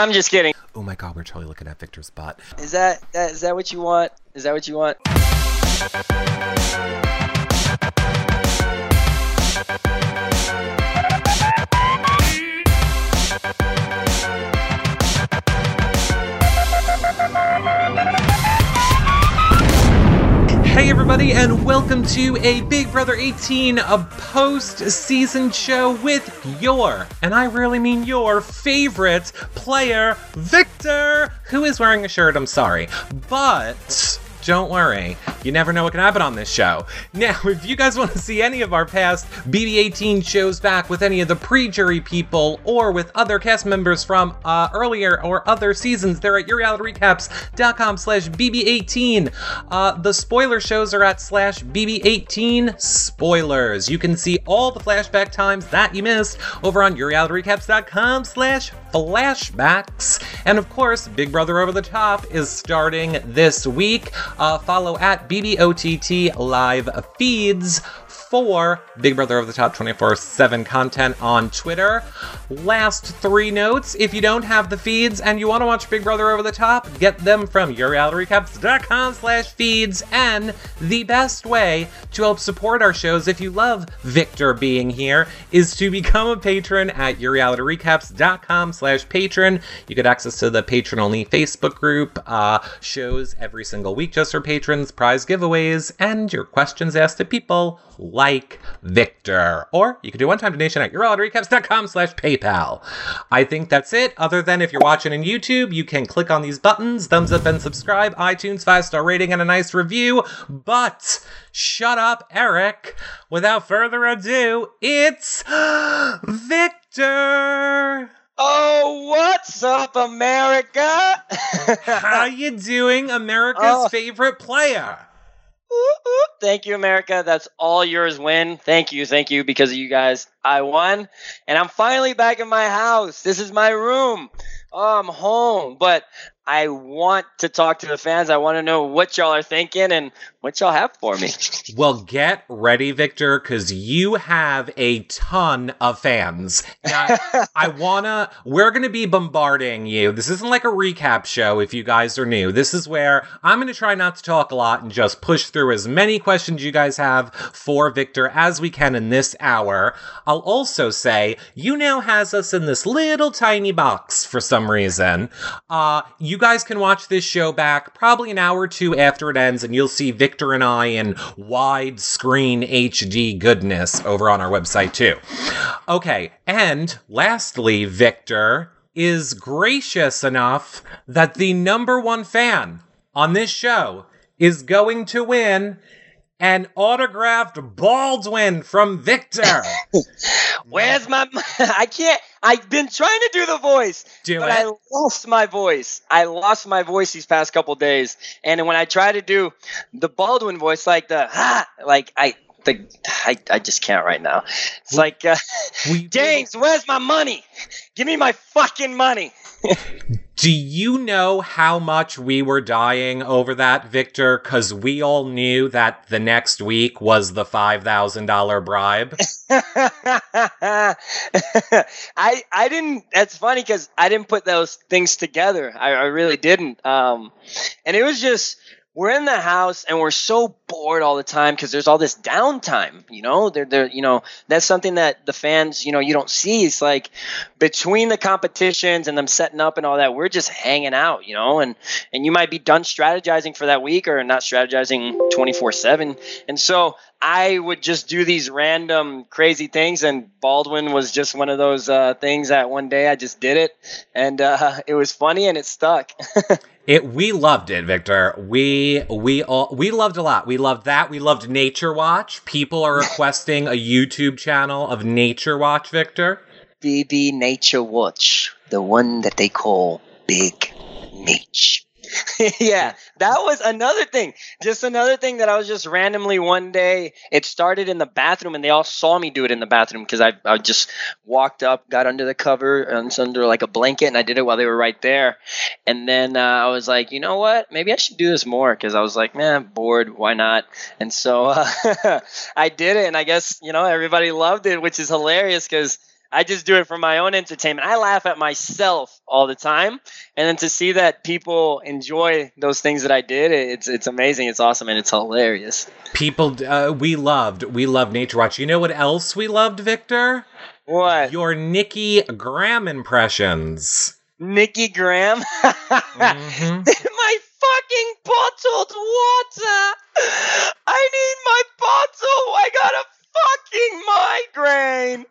I'm just kidding. Oh my god, we're totally looking at Victor's butt. Is that, that is that what you want? Is that what you want? Hey everybody, and welcome to a Big Brother 18 a post-season show with your, and I really mean your favorite player, Victor, who is wearing a shirt. I'm sorry, but don't worry, you never know what can happen on this show. Now, if you guys want to see any of our past BB18 shows back with any of the pre-jury people or with other cast members from uh, earlier or other seasons, they're at yourrealityrecaps.com slash BB18. Uh, the spoiler shows are at slash BB18 spoilers. You can see all the flashback times that you missed over on yourrealityrecaps.com slash flashbacks. And of course, Big Brother Over the Top is starting this week. Uh, follow at BBOTT live feeds for Big Brother Over the Top 24 7 content on Twitter. Last three notes if you don't have the feeds and you want to watch Big Brother Over the Top, get them from yourrealityrecaps.com slash feeds. And the best way to help support our shows if you love Victor being here is to become a patron at yourrealityrecaps.com slash patron. You get access to the patron only Facebook group, uh, shows every single week just for patrons, prize giveaways, and your questions asked to people like Victor. Or you can do one-time donation at yourrealityrecaps.com slash PayPal. I think that's it. Other than if you're watching on YouTube, you can click on these buttons, thumbs up and subscribe, iTunes five-star rating and a nice review. But shut up, Eric. Without further ado, it's Victor. Oh, what's up, America? How you doing, America's Oh. favorite player? Thank you, America. That's all yours win. Thank you, thank you. Because of you guys, I won. And I'm finally back in my house. This is my room. Oh, I'm home. But I want to talk to the fans. I want to know what y'all are thinking and what y'all have for me. Well, get ready, Victor, because you have a ton of fans. Now, I wanna, we're gonna be bombarding you. This isn't like a recap show if you guys are new. This is where I'm gonna try not to talk a lot and just push through as many questions you guys have for Victor as we can in this hour. I'll also say, YouNow has us in this little tiny box for some reason. Uh, you guys can watch this show back probably an hour or two after it ends, and you'll see Victor and I in widescreen HD goodness over on our website too. Okay, and lastly, Victor is gracious enough that the number one fan on this show is going to win an autographed Baldwin from Victor. Where's my? I can't. I've been trying to do the voice, Do but it. I lost my voice. I lost my voice these past couple days, and when I try to do the Baldwin voice, like the ha, like I. The, I, I just can't right now. It's like, uh, We- James, where's my money? Give me my fucking money. Do you know how much we were dying over that, Victor? Because we all knew that the next week was the $5,000 bribe. I I didn't. That's funny because I didn't put those things together. I, I really didn't. Um, and it was just we're in the house and we're so bored all the time because there's all this downtime. You know, there there you know that's something that the fans you know you don't see. It's like between the competitions and them setting up and all that, we're just hanging out. You know, and and you might be done strategizing for that week or not strategizing 24 seven. And so I would just do these random crazy things, and Baldwin was just one of those uh, things that one day I just did it, and uh, it was funny and it stuck. It we loved it, Victor. We we all we loved a lot. We loved that. We loved Nature Watch. People are requesting a YouTube channel of Nature Watch, Victor. BB Nature Watch, the one that they call Big Nate. yeah, that was another thing. Just another thing that I was just randomly one day. It started in the bathroom, and they all saw me do it in the bathroom because I, I just walked up, got under the cover, and under like a blanket, and I did it while they were right there. And then uh, I was like, you know what? Maybe I should do this more because I was like, man, I'm bored. Why not? And so uh, I did it, and I guess you know everybody loved it, which is hilarious because I just do it for my own entertainment. I laugh at myself all the time, and then to see that people enjoy those things that I did, it's it's amazing. It's awesome, and it's hilarious. People, uh, we loved, we loved Nature Watch. You know what else we loved, Victor? What? Your Nikki Graham impressions. Nikki Graham. mm-hmm. my fucking bottled water. I need my bottle. I got a fucking migraine.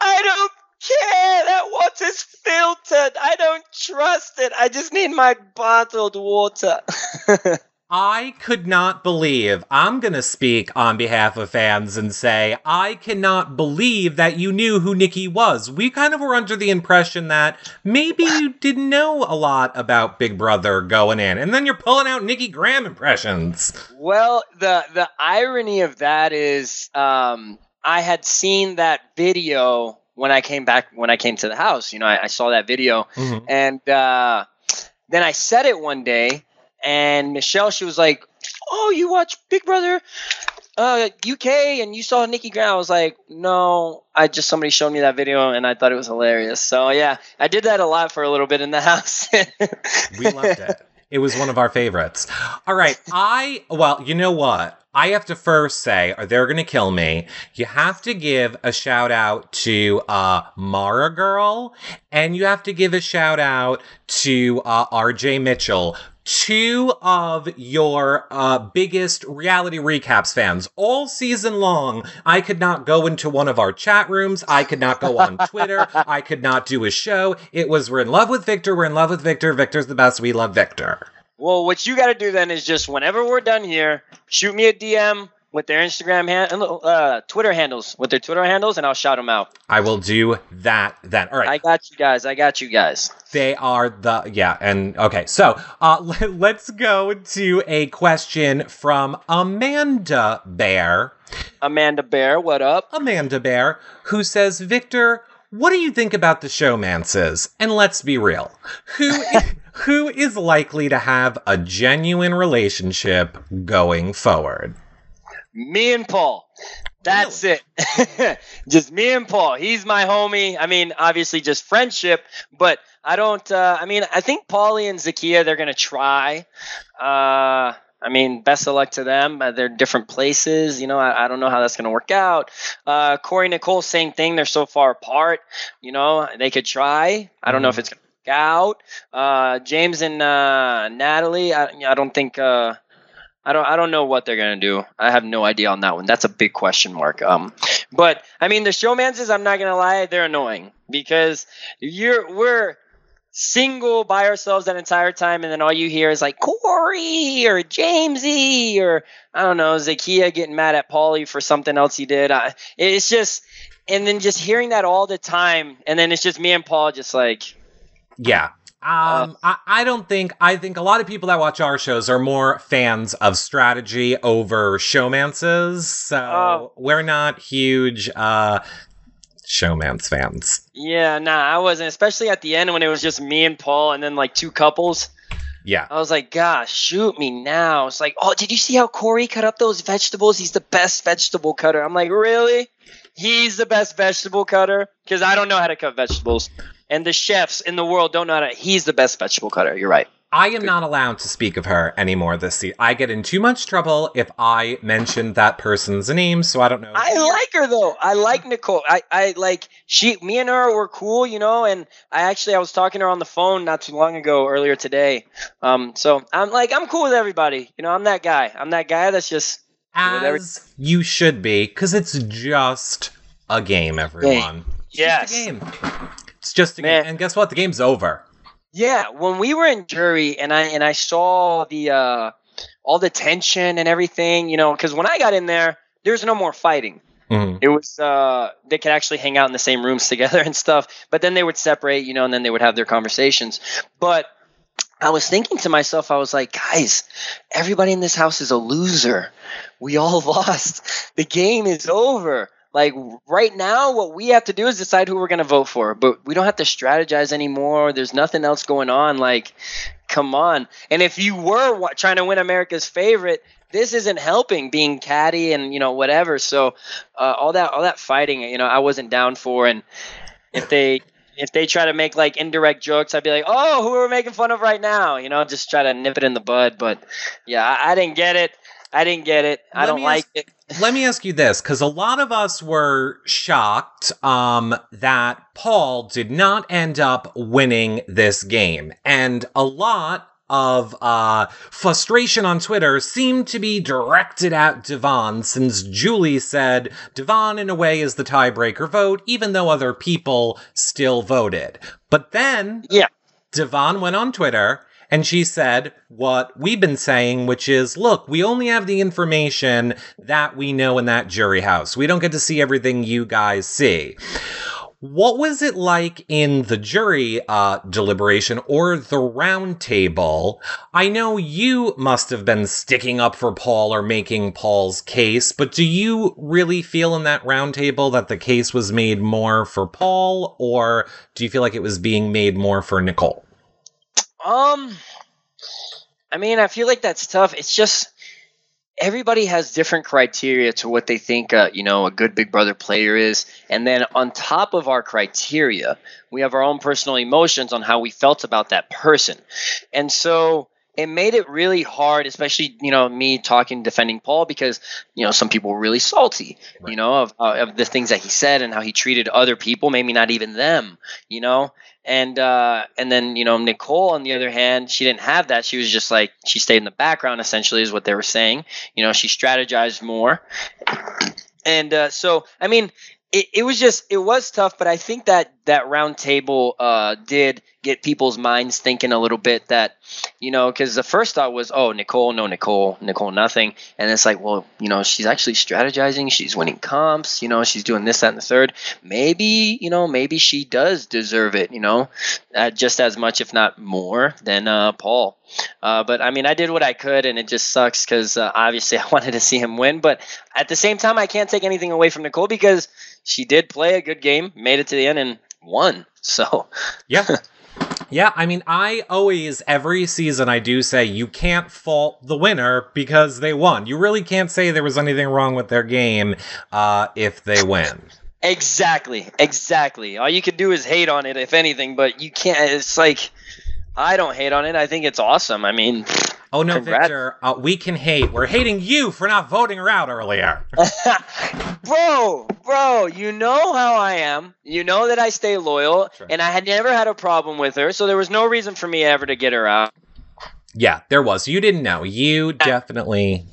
I don't care. That water's filtered. I don't trust it. I just need my bottled water. I could not believe, I'm going to speak on behalf of fans and say, I cannot believe that you knew who Nikki was. We kind of were under the impression that maybe you didn't know a lot about Big Brother going in, and then you're pulling out Nikki Graham impressions. Well, the, the irony of that is um, I had seen that video when I came back, when I came to the house. You know, I, I saw that video, mm-hmm. and uh, then I said it one day and Michelle, she was like, "Oh, you watch Big Brother uh, UK and you saw Nikki Graham?" I was like, "No, I just somebody showed me that video and I thought it was hilarious." So yeah, I did that a lot for a little bit in the house. we loved it. It was one of our favorites. All right, I well, you know what? I have to first say, or they're gonna kill me. You have to give a shout out to uh, Mara Girl, and you have to give a shout out to uh, R.J. Mitchell two of your uh, biggest reality recaps fans all season long. I could not go into one of our chat rooms. I could not go on Twitter. I could not do a show. It was, we're in love with Victor. We're in love with Victor. Victor's the best. We love Victor. Well, what you got to do then is just whenever we're done here, shoot me a DM with their Instagram hand, uh, Twitter handles, with their Twitter handles, and I'll shout them out. I will do that then. All right. I got you guys. I got you guys. They are the yeah, and okay. So uh, let, us go to a question from Amanda Bear. Amanda Bear, what up? Amanda Bear, who says, Victor. What do you think about the showmances? And let's be real. Who who is likely to have a genuine relationship going forward? Me and Paul. That's really? it. just me and Paul. He's my homie. I mean, obviously just friendship, but I don't uh, I mean, I think Paulie and Zakiyah they're going to try. Uh I mean, best of luck to them. Uh, they're different places. You know, I, I don't know how that's going to work out. Uh, Corey Nicole, same thing. They're so far apart. You know, they could try. I don't know if mm-hmm. it's going to work out. Uh, James and uh, Natalie, I, I don't think. Uh, I don't I don't know what they're gonna do. I have no idea on that one. That's a big question mark. Um, but I mean the showmances, I'm not gonna lie, they're annoying because you're we're single by ourselves that entire time, and then all you hear is like Corey or Jamesy or I don't know Zakiyah getting mad at Paulie for something else he did. I, it's just and then just hearing that all the time, and then it's just me and Paul just like yeah um, I, I don't think I think a lot of people that watch our shows are more fans of strategy over showmances. So uh, we're not huge uh showmance fans. Yeah, nah, I wasn't, especially at the end when it was just me and Paul and then like two couples. Yeah. I was like, gosh, shoot me now. It's like, oh, did you see how Corey cut up those vegetables? He's the best vegetable cutter. I'm like, really? He's the best vegetable cutter? Because I don't know how to cut vegetables and the chefs in the world don't know how to. He's the best vegetable cutter. You're right. I am not allowed to speak of her anymore this season. I get in too much trouble if I mention that person's name, so I don't know. I like her though. I like Nicole. I, I like she me and her were cool, you know, and I actually I was talking to her on the phone not too long ago, earlier today. Um so I'm like I'm cool with everybody. You know, I'm that guy. I'm that guy that's just as you should be, because it's just a game, everyone. Game. Yes. a game. It's just a Man. game. And guess what? The game's over. Yeah, when we were in jury and I and I saw the uh, all the tension and everything, you know, because when I got in there, there's no more fighting. Mm-hmm. It was uh, they could actually hang out in the same rooms together and stuff, but then they would separate, you know, and then they would have their conversations. But I was thinking to myself, I was like, guys, everybody in this house is a loser. We all lost. The game is over. Like right now, what we have to do is decide who we're going to vote for, but we don't have to strategize anymore. There's nothing else going on. Like, come on. And if you were trying to win America's favorite, this isn't helping being catty and you know whatever. So uh, all that all that fighting, you know, I wasn't down for. And if they if they try to make like indirect jokes, I'd be like, oh, who are we making fun of right now? You know, just try to nip it in the bud. But yeah, I, I didn't get it. I didn't get it. I Let don't me like ask- it. Let me ask you this, because a lot of us were shocked um, that Paul did not end up winning this game. And a lot of uh, frustration on Twitter seemed to be directed at Devon, since Julie said Devon, in a way, is the tiebreaker vote, even though other people still voted. But then Yeah. Devon went on Twitter and she said what we've been saying, which is look, we only have the information that we know in that jury house. We don't get to see everything you guys see. What was it like in the jury uh, deliberation or the round table? I know you must have been sticking up for Paul or making Paul's case, but do you really feel in that round table that the case was made more for Paul, or do you feel like it was being made more for Nicole? Um, I mean, I feel like that's tough. It's just everybody has different criteria to what they think, uh, you know, a good Big Brother player is, and then on top of our criteria, we have our own personal emotions on how we felt about that person, and so it made it really hard, especially you know me talking defending Paul because you know some people were really salty, Right. you know, of uh, of the things that he said and how he treated other people, maybe not even them, you know, and uh, and then you know Nicole on the other hand, she didn't have that. She was just like she stayed in the background essentially, is what they were saying. You know, she strategized more, and uh, so I mean. It, it was just it was tough, but I think that that round table uh, did get people's minds thinking a little bit that you know because the first thought was oh Nicole no Nicole Nicole nothing. And it's like well you know she's actually strategizing. She's winning comps you know she's doing this that and the third. Maybe you know maybe she does deserve it you know uh, just as much if not more than uh, Paul. Uh, but I mean I did what I could and it just sucks because uh, obviously I wanted to see him win. But at the same time I can't take anything away from Nicole because she did play a good game made it to the end and won so Yeah. Yeah, I mean, I always, every season, I do say you can't fault the winner because they won. You really can't say there was anything wrong with their game uh, if they win. Exactly, exactly. All you can do is hate on it, if anything, but you can't. It's like I don't hate on it. I think it's awesome. I mean, Oh no, Congrats. Victor, uh, we can hate. We're hating you for not voting her out earlier. bro, bro, you know how I am. You know that I stay loyal, Sure. and I had never had a problem with her, so there was no reason for me ever to get her out. yeah, there was. You didn't know. You definitely.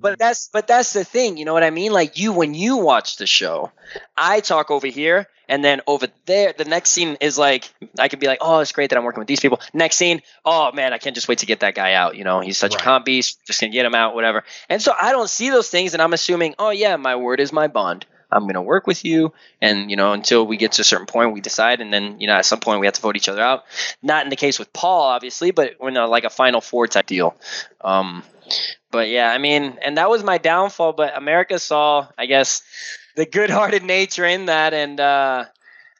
But that's but that's the thing, you know what I mean? Like you when you watch the show, I talk over here and then over there the next scene is like I could be like, "Oh, it's great that I'm working with these people." Next scene, "Oh man, I can't just wait to get that guy out, you know. He's such Right. a comp beast, just to get him out whatever." And so I don't see those things and I'm assuming, "Oh yeah, my word is my bond." I'm going to work with you and you know until we get to a certain point we decide and then you know at some point we have to vote each other out. Not in the case with Paul obviously, but when uh, like a final four type deal. Um but yeah, I mean, and that was my downfall. But America saw, I guess, the good-hearted nature in that, and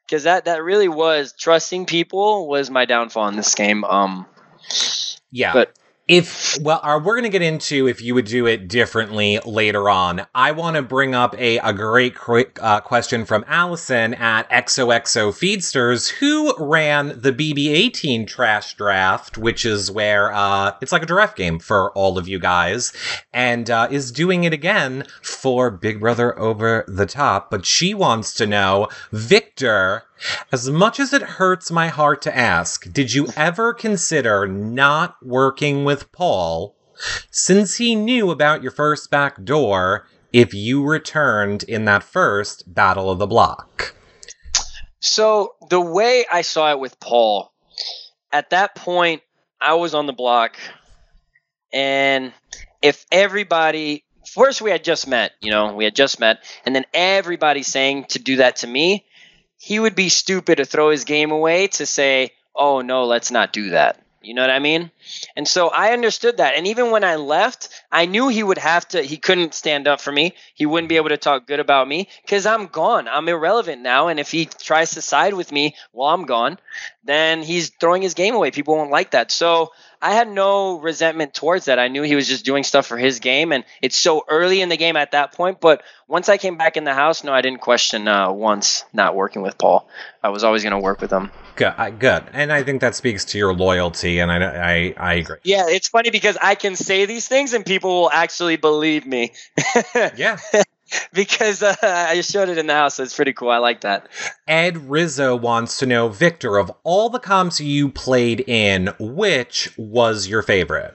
because that that really was trusting people was my downfall in this game. Um, Yeah. But- if well, uh, we're going to get into if you would do it differently later on. I want to bring up a a great quick uh, question from Allison at XOXO Feedsters, who ran the BB18 trash draft, which is where uh, it's like a draft game for all of you guys, and uh, is doing it again for Big Brother Over the Top. But she wants to know, Victor. As much as it hurts my heart to ask, did you ever consider not working with Paul since he knew about your first back door if you returned in that first Battle of the Block? so the way I saw it with Paul, at that point, I was on the block, and if everybody first we had just met, you know, we had just met, and then everybody saying to do that to me, he would be stupid to throw his game away to say, "Oh no, let's not do that." You know what I mean? And so I understood that. And even when I left, I knew he would have to, he couldn't stand up for me. He wouldn't be able to talk good about me because I'm gone. I'm irrelevant now. And if he tries to side with me while I'm gone, then he's throwing his game away. People won't like that. So I had no resentment towards that. I knew he was just doing stuff for his game, and it's so early in the game at that point. But once I came back in the house, no, I didn't question uh, once not working with Paul. I was always going to work with him. Good, good, and I think that speaks to your loyalty, and I, I, I agree. Yeah, it's funny because I can say these things and people will actually believe me. yeah. because uh, I showed it in the house, so it's pretty cool. I like that. Ed Rizzo wants to know, Victor, of all the comps you played in, which was your favorite?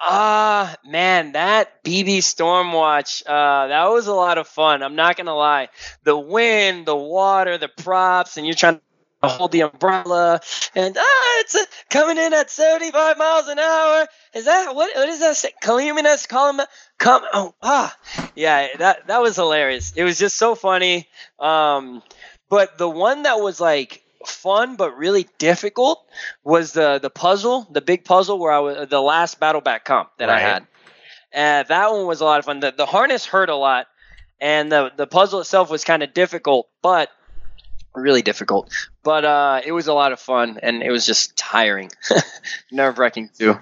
Ah, uh, man, that BB Stormwatch, uh, that was a lot of fun. I'm not gonna lie. The wind, the water, the props, and you're trying hold the umbrella, and ah, it's uh, coming in at 75 miles an hour. Is that what? What is that? Caluminous column? Come, oh, ah, yeah, that that was hilarious. It was just so funny. Um, but the one that was like fun but really difficult was the the puzzle, the big puzzle where I was the last battle back comp that right. I had. And uh, that one was a lot of fun. The, the harness hurt a lot, and the the puzzle itself was kind of difficult, but really difficult. But uh, it was a lot of fun, and it was just tiring, nerve wracking too.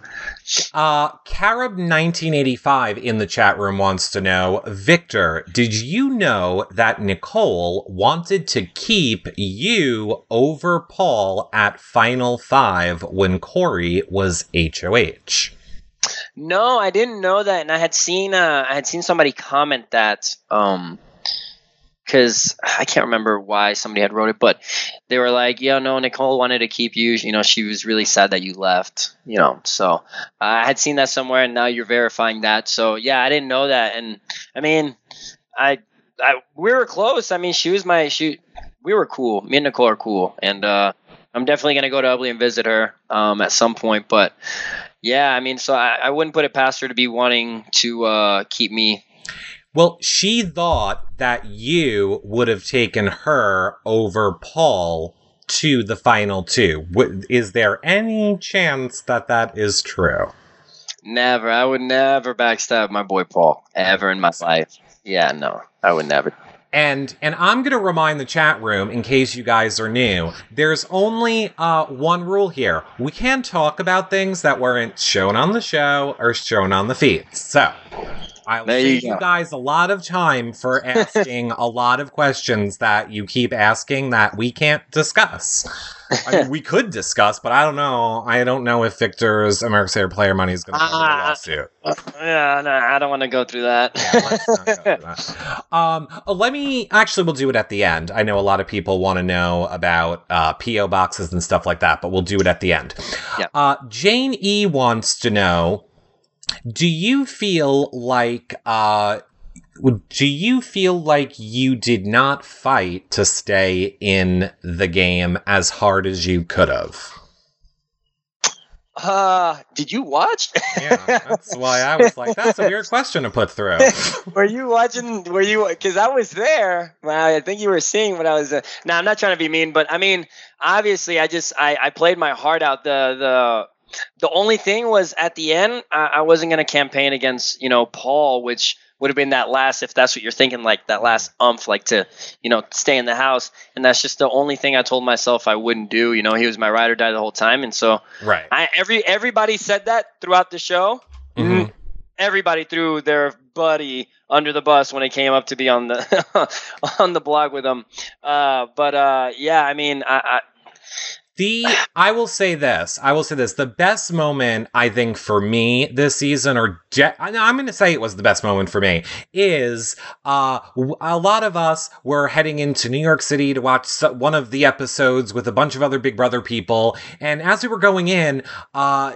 Uh, Carib1985 in the chat room wants to know Victor, did you know that Nicole wanted to keep you over Paul at Final Five when Corey was HOH? No, I didn't know that, and I had seen uh, I had seen somebody comment that um, because I can't remember why somebody had wrote it, but they were like, "Yeah, no, Nicole wanted to keep you. You know, she was really sad that you left. You know." So uh, I had seen that somewhere, and now you're verifying that. So yeah, I didn't know that, and I mean, I, I we were close. I mean, she was my she. We were cool. Me and Nicole are cool, and uh, I'm definitely gonna go to Ubly and visit her um, at some point. But yeah, I mean, so I, I wouldn't put it past her to be wanting to uh, keep me well, she thought that you would have taken her over Paul to the final two. Is there any chance that that is true? Never. I would never backstab my boy Paul ever in my life. Yeah, no, I would never. And and I'm gonna remind the chat room in case you guys are new. There's only uh, one rule here. We can't talk about things that weren't shown on the show or shown on the feed. So I'll there save you, you, guys a lot of time for asking a lot of questions that you keep asking that we can't discuss. I mean, we could discuss, but I don't know. I don't know if Victor's American Sailor Player Money is going to cover uh, the lawsuit. Yeah, no, I don't want to go through that. yeah, let's not go through that. Um, uh, let me actually, we'll do it at the end. I know a lot of people want to know about uh, PO boxes and stuff like that, but we'll do it at the end. Yeah. Uh, Jane E wants to know do you feel like uh do you feel like you did not fight to stay in the game as hard as you could have? Uh, did you watch? yeah, that's why I was like, that's a weird question to put through. were you watching? Were you? Because I was there. Well, I think you were seeing what I was. Uh, now, I'm not trying to be mean, but I mean, obviously, I just I, I played my heart out. The the the only thing was at the end, I, I wasn't going to campaign against, you know, Paul, which would have been that last, if that's what you're thinking, like that last umph, like to, you know, stay in the house. And that's just the only thing I told myself I wouldn't do. You know, he was my ride or die the whole time. And so, right. I, every, everybody said that throughout the show. Mm-hmm. Everybody threw their buddy under the bus when it came up to be on the on the blog with them. Uh, but uh, yeah, I mean, I, I the I will say this. I will say this. The best moment I think for me this season, or je- I'm going to say it was the best moment for me, is uh, a lot of us were heading into New York City to watch one of the episodes with a bunch of other Big Brother people, and as we were going in, uh,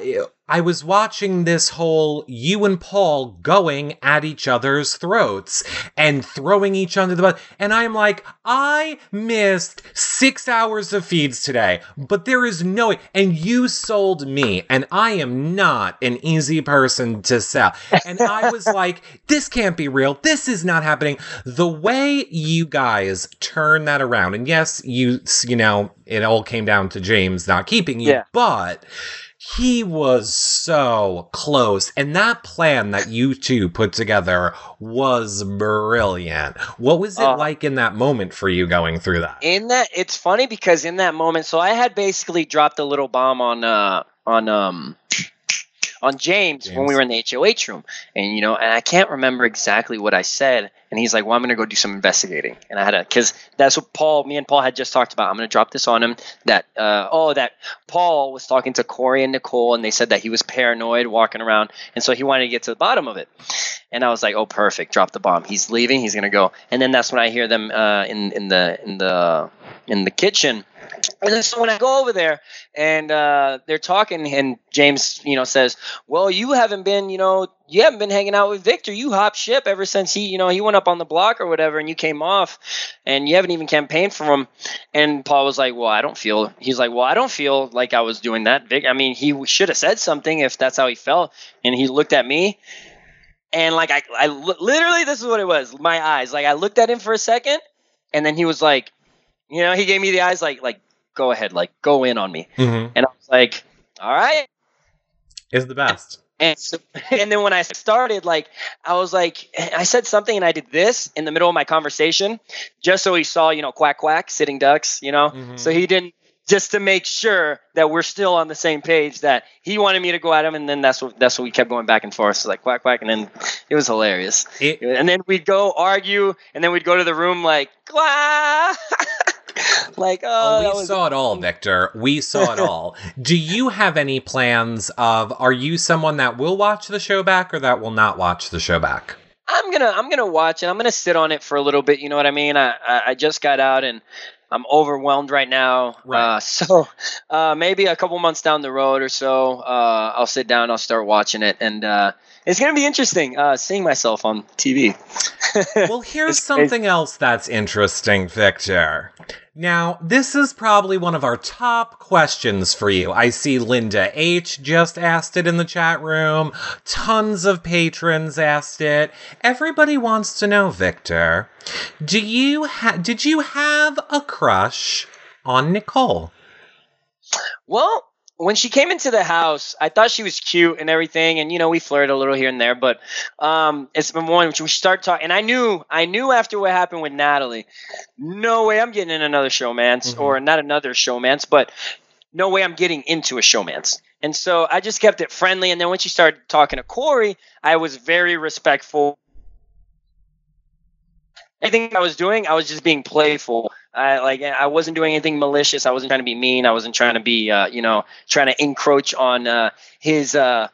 I was watching this whole you and Paul going at each other's throats and throwing each other the bus. And I'm like, I missed six hours of feeds today, but there is no way. And you sold me, and I am not an easy person to sell. And I was like, this can't be real. This is not happening. The way you guys turn that around, and yes, you, you know, it all came down to James not keeping you, yeah. but he was so close. And that plan that you two put together was brilliant. What was it uh, like in that moment for you going through that? In that, it's funny because in that moment, so I had basically dropped a little bomb on uh, on um on James, when we were in the HOH room, and you know, and I can't remember exactly what I said, and he's like, "Well, I'm gonna go do some investigating," and I had to, because that's what Paul, me and Paul had just talked about. I'm gonna drop this on him that, uh, oh, that Paul was talking to Corey and Nicole, and they said that he was paranoid walking around, and so he wanted to get to the bottom of it. And I was like, "Oh, perfect! Drop the bomb. He's leaving. He's gonna go." And then that's when I hear them uh, in in the in the in the kitchen. And then so when I go over there and uh, they're talking, and James, you know, says, "Well, you haven't been, you know, you haven't been hanging out with Victor. You hop ship ever since he, you know, he went up on the block or whatever, and you came off, and you haven't even campaigned for him." And Paul was like, "Well, I don't feel." He's like, "Well, I don't feel like I was doing that, Vic. I mean, he should have said something if that's how he felt." And he looked at me, and like I, I literally, this is what it was. My eyes, like I looked at him for a second, and then he was like, you know, he gave me the eyes, like, like go ahead, like go in on me. Mm-hmm. And I was like, all right. Is the best. And so, and then when I started, like, I was like, I said something and I did this in the middle of my conversation, just so he saw, you know, quack quack, sitting ducks, you know. Mhm. So he didn't, just to make sure that we're still on the same page. That he wanted me to go at him, and then that's what that's what we kept going back and forth. So like quack quack, and then it was hilarious. It, And then we'd go argue, and then we'd go to the room like, quack, like oh, Oh, we was saw it all, Victor. We saw it all. Do you have any plans of are you someone that will watch the show back or that will not watch the show back? I'm gonna I'm gonna watch it. I'm gonna sit on it for a little bit. You know what I mean? I I, I just got out and I'm overwhelmed right now. Right. Uh, so uh, maybe a couple months down the road or so, uh, I'll sit down. I'll start watching it, and uh, it's gonna be interesting uh, seeing myself on TV. Well, here's something else that's interesting, Victor. Now, this is probably one of our top questions for you. I see Linda H just asked it in the chat room. Tons of patrons asked it. Everybody wants to know, Victor. Do you ha- did you have a crush on Nicole? Well, when she came into the house, I thought she was cute and everything, and you know we flirted a little here and there. But um, it's been one which we start talking, and I knew, I knew after what happened with Natalie, no way I'm getting in another showmance Mhm. or not another showmance, but no way I'm getting into a showmance. And so I just kept it friendly. And then when she started talking to Corey, I was very respectful. Anything I was doing, I was just being playful. I like I wasn't doing anything malicious. I wasn't trying to be mean. I wasn't trying to be uh, you know trying to encroach on uh, his uh,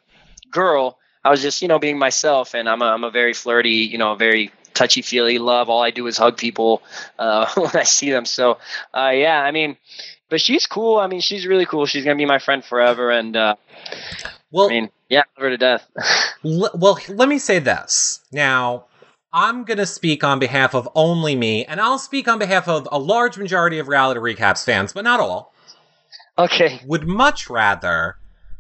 girl. I was just you know being myself, and I'm a, I'm a very flirty, you know, very touchy feely love. All I do is hug people uh, when I see them. So uh, yeah, I mean, but she's cool. I mean, she's really cool. She's gonna be my friend forever, and uh, Well, I mean, yeah, love her to death. L- well, let me say this. Now, I'm going to speak on behalf of only me, and I'll speak on behalf of a large majority of Reality Recaps fans, but not all. okay. Would much rather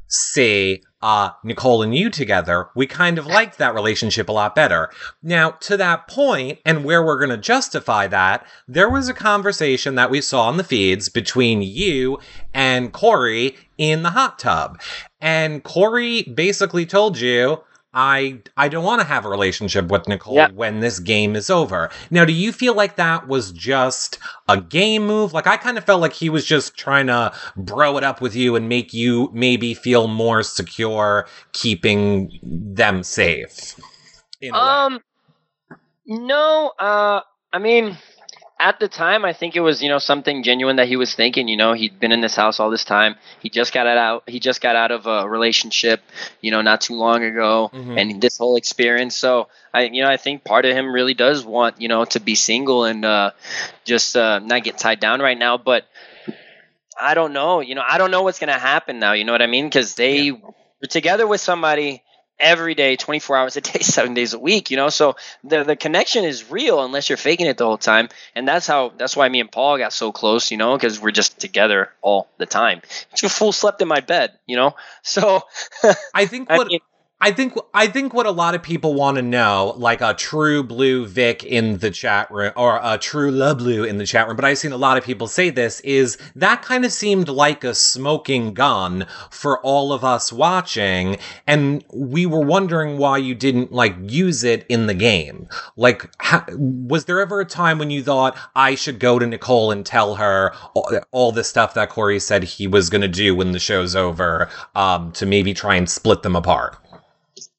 see uh, Nicole and you together. We kind of liked that relationship a lot better. Now, to that point, and where we're going to justify that, there was a conversation that we saw on the feeds between you and Corey in the hot tub. And Corey basically told you, I I don't want to have a relationship with Nicole Yeah. when this game is over. Now, do you feel like that was just a game move? Like I kind of felt like he was just trying to bro it up with you and make you maybe feel more secure keeping them safe. a way. Um, no. Uh, I mean, at the time, I think it was you know something genuine that he was thinking. You know, he'd been in this house all this time. He just got out. He just got out of a relationship. You know, not too long ago, Mhm. and this whole experience. So I, you know, I think part of him really does want you know to be single and uh, just uh, not get tied down right now. But I don't know. You know, I don't know what's gonna happen now. You know what I mean? Because they were together with somebody every day, 24 hours a day, seven days a week, you know? So the, the connection is real unless you're faking it the whole time. And that's how, that's why me and Paul got so close, you know, because we're just together all the time. She full slept in my bed, you know? So, I think I what mean, I think I think what a lot of people want to know, like a true blue Vic in the chat room or a true La Blue in the chat room, but I've seen a lot of people say this is that kind of seemed like a smoking gun for all of us watching, and we were wondering why you didn't like use it in the game. Like, ha- was there ever a time when you thought I should go to Nicole and tell her all, all the stuff that Corey said he was going to do when the show's over, um, to maybe try and split them apart?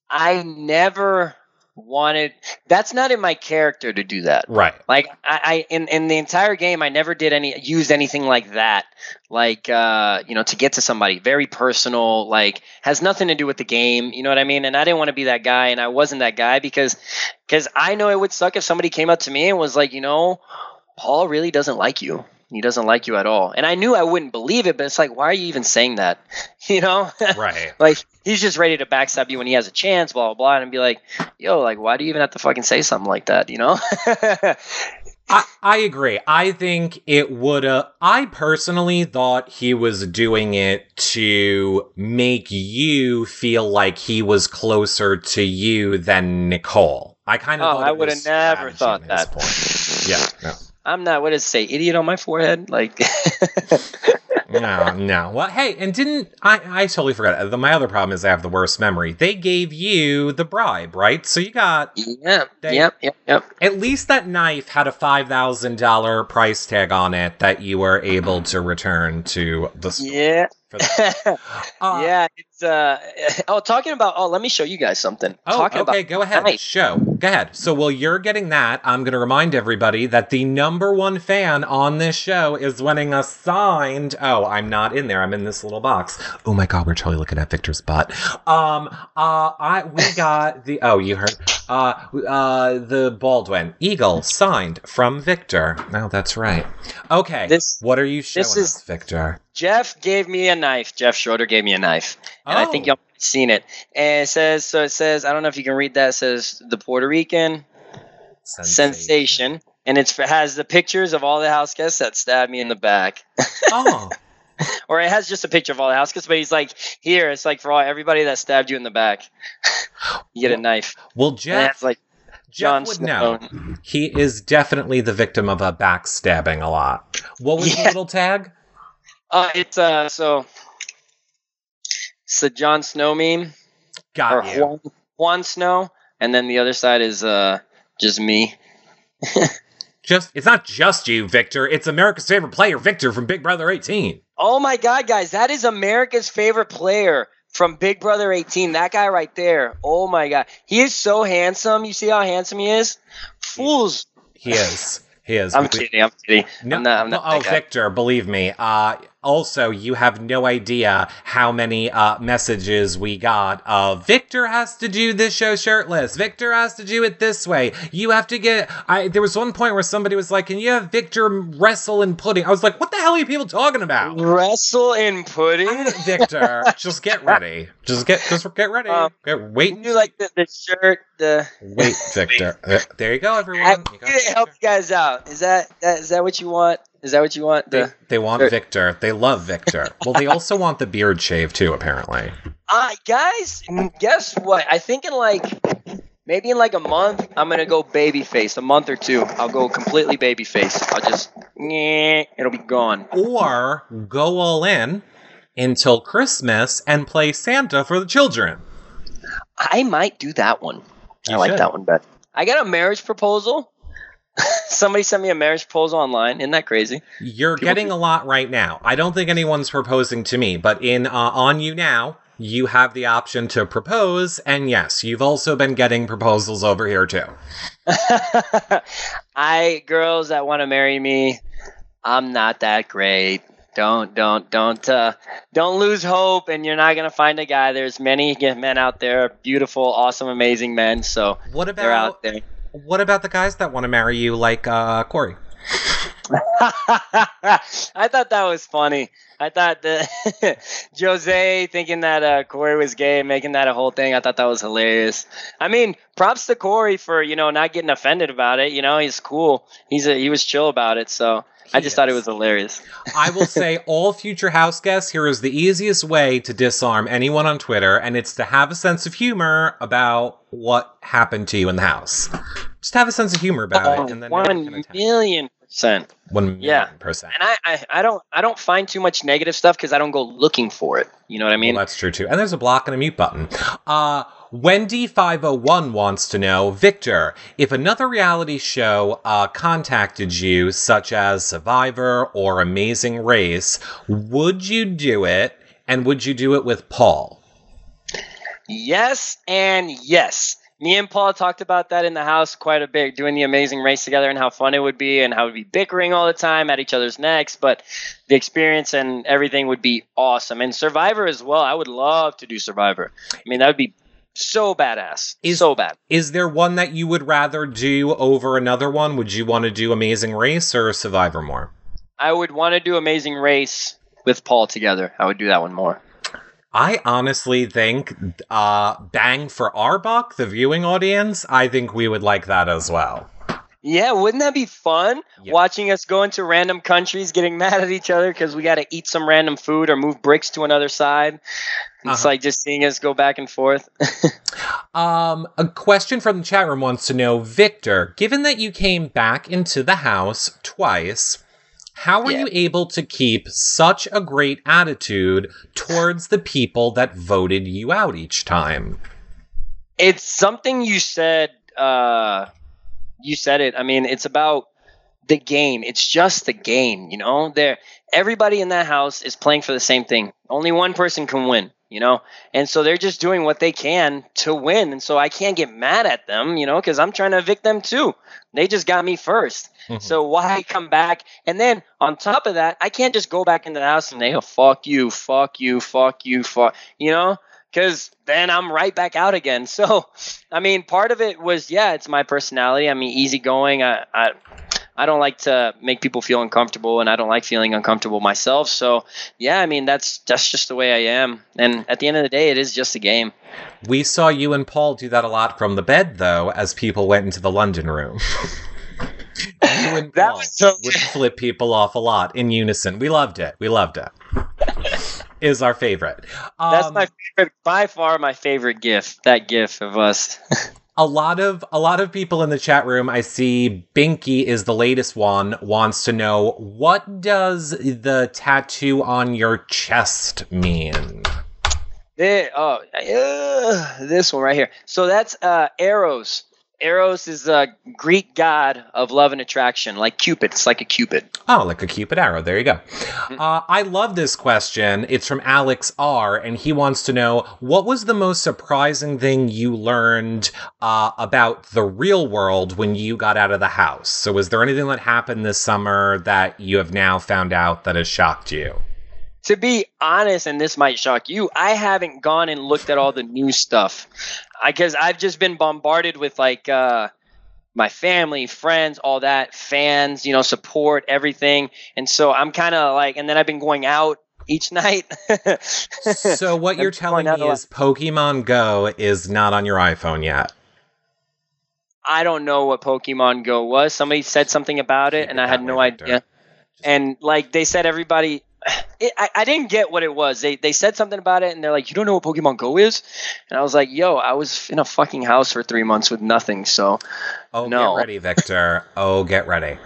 I never wanted that's not in my character to do that. Right. Like I, I in, in the entire game I never did any used anything like that. Like uh, you know, to get to somebody. Very personal, like has nothing to do with the game. You know what I mean? And I didn't want to be that guy and I wasn't that guy because because I know it would suck if somebody came up to me and was like, you know, Paul really doesn't like you. He doesn't like you at all. And I knew I wouldn't believe it, but it's like, why are you even saying that? You know? Right. like he's just ready to backstab you when he has a chance, blah blah blah, and be like, yo, like why do you even have to fucking say something like that? You know? I, I agree. I think it would have. I personally thought he was doing it to make you feel like he was closer to you than Nicole. I kind of. oh, I would have never thought that. Point. Yeah. No. I'm not. What does it say? Idiot on my forehead? Like. no, no. Well, hey, and didn't I? I totally forgot. Uh, the, my other problem is I have the worst memory. They gave you the bribe, right? So you got. Yeah. They- yep. Yep. Yep. At least that knife had a five thousand dollar price tag on it that you were able mm-hmm. to return to the store. Yeah. Uh, yeah. It's uh. Oh, talking about. Oh, let me show you guys something. Oh, talking okay. about Go ahead. Show. Go ahead. So while you're getting that, I'm to remind everybody that the number one fan on this show is winning a signed. Oh, I'm not in there. I'm in this little box. Oh my god, we're totally looking at Victor's butt. Um. Uh. I we got the. Oh, you heard. Uh. Uh. The Baldwin Eagle signed from Victor. Oh, that's right. Okay. This- What are you showing this is- us, Victor? Jeff gave me a knife. Jeff Schroeder gave me a knife, and I think Oh. y'all seen it. And it says so. It says I don't know if you can read that. It says the Puerto Rican sensation, and it's has the pictures of all the house guests that stabbed me in the back. Oh. or it has just a picture of all the house guests, but he's like, here, it's like for all everybody that stabbed you in the back, you get a knife. Well, Jeff. like Jeff Jon would Snow. know. He is definitely the victim of a backstabbing a lot. What was the Yeah. little tag? Uh, it's uh, so it's the Jon Snow meme or you. Juan, Juan Snow, and then the other side is uh, just me. Just it's not just you, Victor. It's America's favorite player, Victor from Big Brother 18. Oh my God, guys, that is America's favorite player from Big Brother 18. That guy right there. Oh my God, he is so handsome. You see how handsome he is? Fools. He is. He is. I'm kidding. I'm kidding. No, I'm not. I'm not oh. Victor, believe me. Uh, also, you have no idea how many uh, messages we got of Victor has to do this show shirtless. Victor has to do it this way. You have to get. I there was one point where somebody was like, "Can you have Victor wrestle in pudding?" I was like, "What the hell are you people talking about?" Wrestle in pudding. Victor, just get ready. Just get just get ready. Um, Get- wait, You like the, the shirt, the. wait, Victor. There you go, I everyone. You got need help you guys out. Is that, that is that what you want? Is that what you want? They, The they want Sure. Victor. They love Victor. Well, they also want the beard shave too, apparently. uh, guys, guess what? I think in like maybe in like a month, I'm gonna go baby face. A month or two, I'll go completely baby face. I'll just yeah, it'll be gone. Or go all in until Christmas and play Santa for the children. I might do that one. I You like that one better. I got a marriage proposal. Somebody sent me a marriage proposal online. Isn't that crazy? You're People getting a lot right now. I don't think anyone's proposing to me, but in uh, on YouNow, you have the option to propose, and yes, you've also been getting proposals over here too. I girls that want to marry me, I'm not that great. Don't don't don't uh, don't lose hope, and you're not gonna find a guy. There's many men out there, beautiful, awesome, amazing men. So What about they're out there. What about the guys that want to marry you, like uh, Corey? I thought that was funny. I thought the Jose thinking that uh, Corey was gay, making that a whole thing. I thought that was hilarious. I mean, props to Corey for you know not getting offended about it. You know, he's cool. He's a, he was chill about it. So I just He thought it was hilarious. I will say, all future house guests, here is the easiest way to disarm anyone on Twitter, and it's to have a sense of humor about what happened to you in the house. Just have a sense of humor about Oh, it, and then one can one attack. million percent. One million Yeah. percent. And I, I, I don't, I don't find too much negative stuff because I don't go looking for it. You know what I mean? well, that's true too. And there's a block and a mute button. Uh, Wendy501 wants to know, Victor, if another reality show uh, contacted you, such as Survivor or Amazing Race, would you do it? And would you do it with Paul? Yes and yes. Me and Paul talked about that in the house quite a bit, doing the amazing race together and how fun it would be and how we'd be bickering all the time at each other's necks, but the experience and everything would be awesome. And Survivor as well. I would love to do Survivor. I mean, that would be so badass. Is- so bad. Is there one that you would rather do over another one? Would you want to do Amazing Race or Survivor more? I would want to do Amazing Race with Paul together. I would do that one more. I honestly think, uh, bang for our buck, the viewing audience, I think we would like that as well. Yeah, wouldn't that be fun? Yeah. Watching us go into random countries, getting mad at each other because we got to eat some random food or move bricks to another side. It's Uh-huh. like just seeing us go back and forth. Um, a question from the chat room wants to know, Victor, given that you came back into the house twice, how were Yeah. you able to keep such a great attitude towards the people that voted you out each time? it's something you said. Uh, you said it. I mean, it's about the game. It's just the game. You know, there. Everybody in that house is playing for the same thing. Only one person can win. You know, and so they're just doing what they can to win. And so I can't get mad at them. You know, because I'm trying to evict them too. They just got me first. Mhm. So why come back? And then on top of that, I can't just go back into the house and they go, fuck you, fuck you, fuck you, fuck, you know? Because then I'm right back out again. So, I mean, part of it was, yeah, it's my personality. I mean, easygoing. I, I, I don't like to make people feel uncomfortable, and I don't like feeling uncomfortable myself. So, yeah, I mean, that's that's just the way I am. And at the end of the day, it is just a game. We saw you and Paul do that a lot from the bed, though, as people went into the London room. you and That Paul was so would flip people off a lot in unison. We loved it. We loved it. Is our favorite. That's Um, my favorite, by far, my favorite gif. That gif of us. a lot of a lot of people in the chat room i see binky is the latest one wants to know what does the tattoo on your chest mean There, oh, uh, this one right here. So that's uh, Eros. Eros is a Greek god of love and attraction, like Cupid. It's like a Cupid. oh like a cupid arrow. There you go. Uh, i love this question. It's from alex r and he wants to know what was the most surprising thing you learned uh, about the real world when you got out of the house? So was there anything that happened this summer that you have now found out that has shocked you To be honest, and this might shock you, I haven't gone and looked at all the new stuff because I've just been bombarded with like uh, my family, friends, all that, fans, you know, support, everything. And so I'm kind of like, and then I've been going out each night. So what you're telling me is Pokemon Go is not on your iPhone yet. I don't know what Pokemon Go was. Somebody said something about it, and I had no idea. And like they said, everybody, it, I, I didn't get what it was. They they said something about it, and they're like, "You don't know what Pokemon Go is?" And I was like, "Yo, I was in a fucking house for three months with nothing." So Oh, No. get ready, Victor. oh, get ready.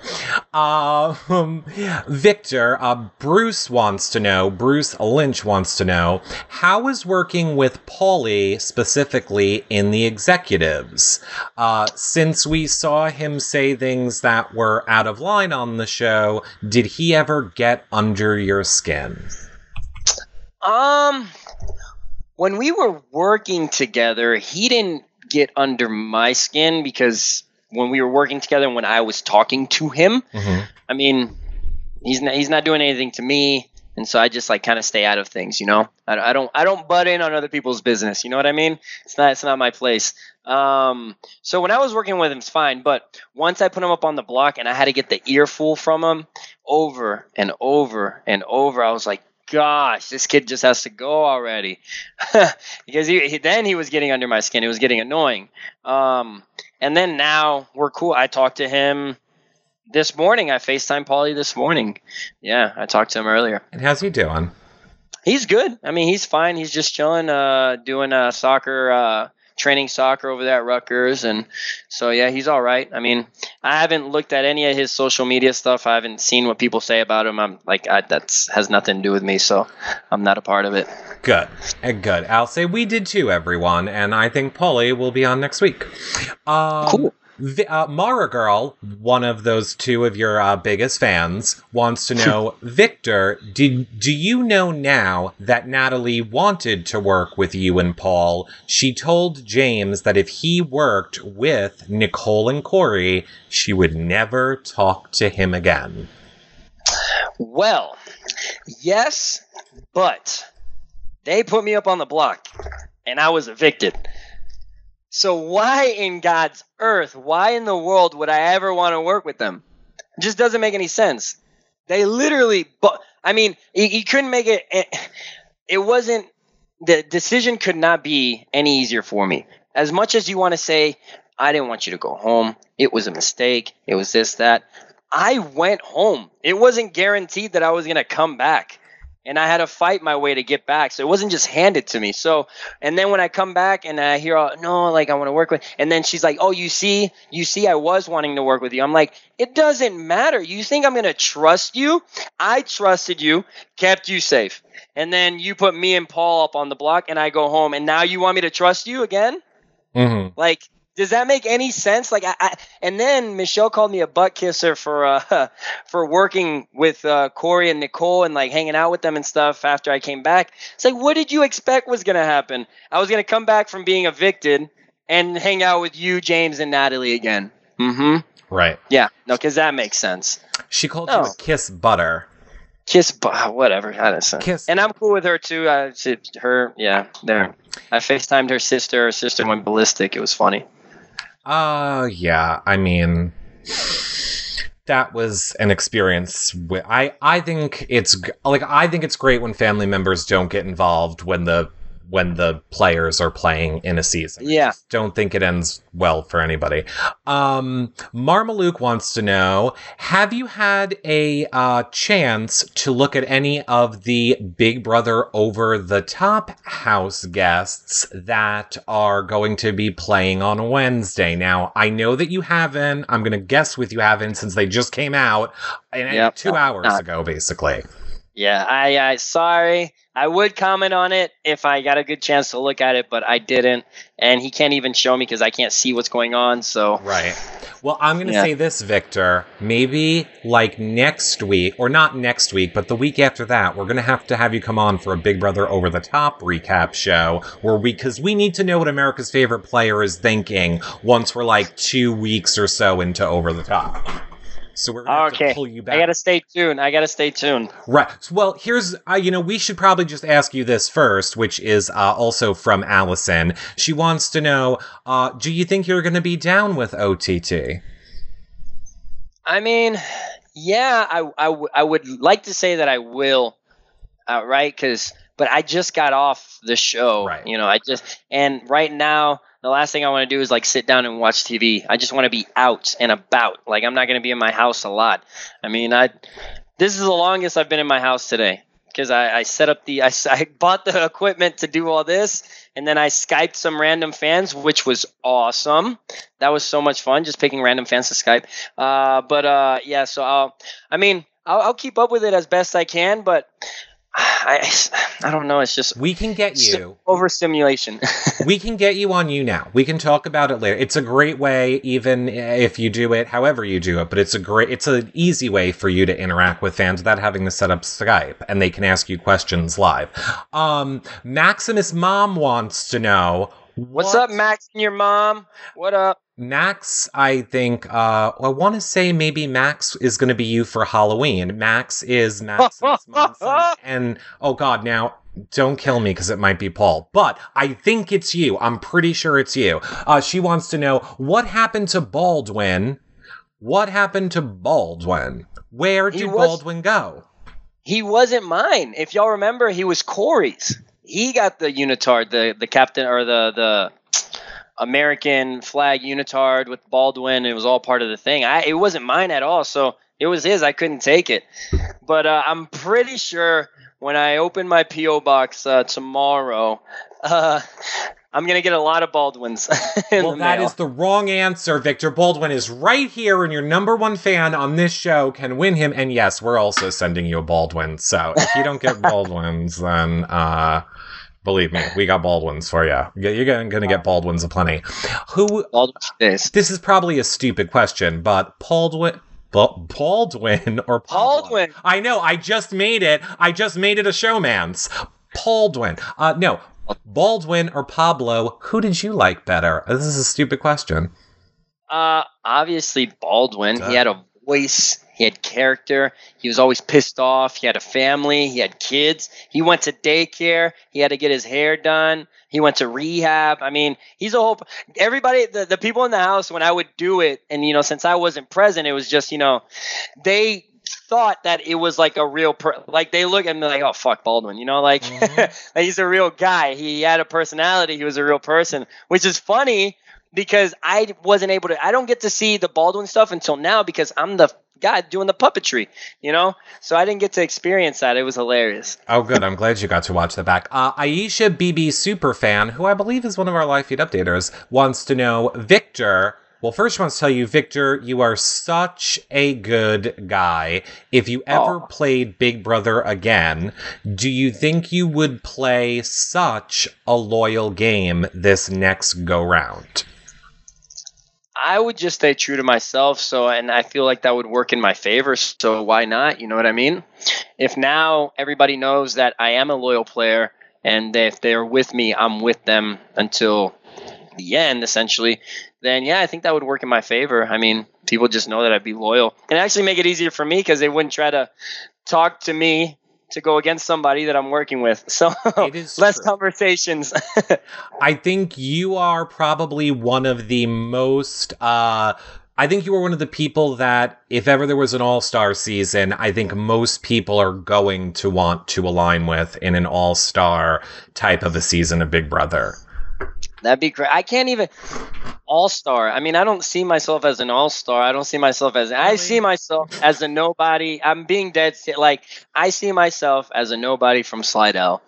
Um, Victor, uh, Bruce wants to know, Bruce Lynch wants to know, how is working with Paulie specifically in the executives? Uh, since we saw him say things that were out of line on the show, did he ever get under your skin? Um, when we were working together, he didn't get under my skin because when we were working together, and when I was talking to him, Mhm. I mean, he's not, he's not doing anything to me, and so I just like kind of stay out of things, you know. I, I don't I don't butt in on other people's business. You know what I mean? It's not it's not my place. Um, so when I was working with him, it's fine. But once I put him up on the block and I had to get the earful from him over and over and over, I was like, gosh, this kid just has to go already. because he, he then he was getting under my skin. It was getting annoying. Um, and then now we're cool. I talked to him This morning, I FaceTime Paulie this morning. Yeah, I talked to him earlier. And how's he doing? He's good. I mean, he's fine. He's just chilling, uh, doing uh, soccer, uh, training soccer over there at Rutgers, and so yeah, he's all right. I mean, I haven't looked at any of his social media stuff. I haven't seen what people say about him. I'm like, I, that's has nothing to do with me, so I'm not a part of it. Good. Uh, Good. I'll say we did too, everyone, and I think Paulie will be on next week. Um, Cool. Vi- uh, Mara Girl, one of those two of your uh, biggest fans, wants to know, Victor, did do you know now that Natalie wanted to work with you and Paul? She told James that if he worked with Nicole and Corey, she would never talk to him again. Well, yes, but they put me up on the block and I was evicted. So why in God's earth, why in the world would I ever want to work with them? It just doesn't make any sense. They literally, but I mean, you, you couldn't make it. It wasn't the decision could not be any easier for me. As much as you want to say, I didn't want you to go home. It was a mistake. It was this that. I went home. It wasn't guaranteed that I was going to come back. And I had to fight my way to get back. So it wasn't just handed to me. So, and then when I come back and I hear, oh, no, like I want to work with, and then she's like, oh, you see, you see, I was wanting to work with you. I'm like, it doesn't matter. You think I'm going to trust you? I trusted you, kept you safe. And then you put me and Paul up on the block and I go home. And now you want me to trust you again? Mm-hmm. Like, does that make any sense? Like, I, I and then Michelle called me a butt kisser for uh for working with uh, Corey and Nicole and like hanging out with them and stuff after I came back. It's like, what did you expect was gonna happen? I was gonna come back from being evicted and hang out with you, James, and Natalie again. Mm-hmm. Right. Yeah. No, because that makes sense. She called you Oh. a kiss butter. Kiss, bu- whatever. I don't know. Kiss. And I'm cool with her too. Uh, she, her, yeah, there. I FaceTimed her sister. Her sister went ballistic. It was funny. Uh, yeah. I mean, that was an experience. With, I I think it's like I think it's great when family members don't get involved when the when the players are playing in a season. Yeah. just don't think it ends well for anybody. Um, Marmaluke wants to know: Have you had a uh, chance to look at any of the Big Brother over the top house guests that are going to be playing on Wednesday? Now, I know that you haven't. I'm going to guess with you haven't since they just came out Yep. two hours Not- ago, basically. Yeah, I, I sorry. I would comment on it if I got a good chance to look at it, but I didn't. And he can't even show me because I can't see what's going on. So Right. Well, I'm going to Yeah. say this, Victor. Maybe like next week, or not next week, but the week after that, we're going to have to have you come on for a Big Brother Over the Top recap show where we, because we need to know what America's favorite player is thinking once we're like two weeks or so into Over the Top. So we're going to have okay, pull you back. I gotta stay tuned. I gotta stay tuned. Right. Well, here's, uh, you know, we should probably just ask you this first, which is uh, also from Allison. She wants to know, uh, do you think you're going to be down with OTT? I mean, yeah, I, I, w- I would like to say that I will, uh, right? Because, but I just got off the show. Right. You know, I just and right now the last thing I want to do is like sit down and watch TV. I just want to be out and about. Like I'm not going to be in my house a lot. I mean, I this is the longest I've been in my house today because I, I set up the I, I bought the equipment to do all this and then I skyped some random fans, which was awesome. That was so much fun, just picking random fans to Skype. Uh, but uh, yeah, so I'll I mean I'll, I'll keep up with it as best I can, but I I don't know. It's just We can get you. overstimulation. we can get you on YouNow. We can talk about it later. It's a great way, even if you do it however you do it, but it's a great, it's an easy way for you to interact with fans without having to set up Skype and they can ask you questions live. Um, Maximus Mom wants to know. What's what- up, Max and your mom? What up? Max, I think, uh, I want to say maybe Max is going to be you for Halloween. Max is Monson. And, oh God, now, don't kill me because it might be Paul. But I think it's you. I'm pretty sure it's you. Uh, she wants to know what happened to Baldwin? What happened to Baldwin? Where did was- Baldwin go? He wasn't mine. If y'all remember, he was Corey's. He got the unitard, the the captain or the the American flag unitard with Baldwin. It was all part of the thing. I it wasn't mine at all, so it was his. I couldn't take it. But uh, I'm pretty sure when I open my PO box uh, tomorrow, uh, I'm gonna get a lot of Baldwins. in well, that mail. is the wrong answer. Victor Baldwin is right here, and your number one fan on this show can win him. And yes, we're also sending you a Baldwin. So if you don't get Baldwins, then uh, believe me, we got Baldwins for you. You're going to get Baldwins aplenty. Who? Baldwin days. This is probably a stupid question, but Baldwin. Ba- Baldwin or? Baldwin. I know. I just made it. I just made it a showman's. Baldwin. Uh, no. Baldwin or Pablo? Who did you like better? This is a stupid question. Uh, obviously Baldwin. Duh. He had a voice. He had character. He was always pissed off. He had a family. He had kids. He went to daycare. He had to get his hair done. He went to rehab. I mean, he's a whole. Everybody, the, the people in the house, when I would do it, and you know, since I wasn't present, it was just you know, they thought that it was like a real per- like they look at me like oh fuck Baldwin you know like, Mhm. like he's a real guy he had a personality he was a real person which is funny because I wasn't able to I don't get to see the Baldwin stuff until now because I'm the guy doing the puppetry you know so I didn't get to experience that it was hilarious Oh, good. I'm glad you got to watch the back. Uh, Aisha BB Superfan, who I believe is one of our live feed updaters, wants to know Victor. Well, first, I want to tell you, Victor, you are such a good guy. If you ever Aw. played Big Brother again, do you think you would play such a loyal game this next go round? I would just stay true to myself. So, and I feel like that would work in my favor. So, why not? You know what I mean? If now everybody knows that I am a loyal player and if they're with me, I'm with them until the end, essentially, then yeah, I think that would work in my favor. I mean, people just know that I'd be loyal and actually make it easier for me because they wouldn't try to talk to me to go against somebody that I'm working with. So, less true. conversations. I think you are probably one of the most uh I think you are one of the people that if ever there was an all-star season, I think most people are going to want to align with in an all-star type of a season of Big Brother. That'd be great. I can't even all star. I mean, I don't see myself as an all star. I don't see myself as. I see myself as a nobody. I'm being dead. Like I see myself as a nobody from Slidell,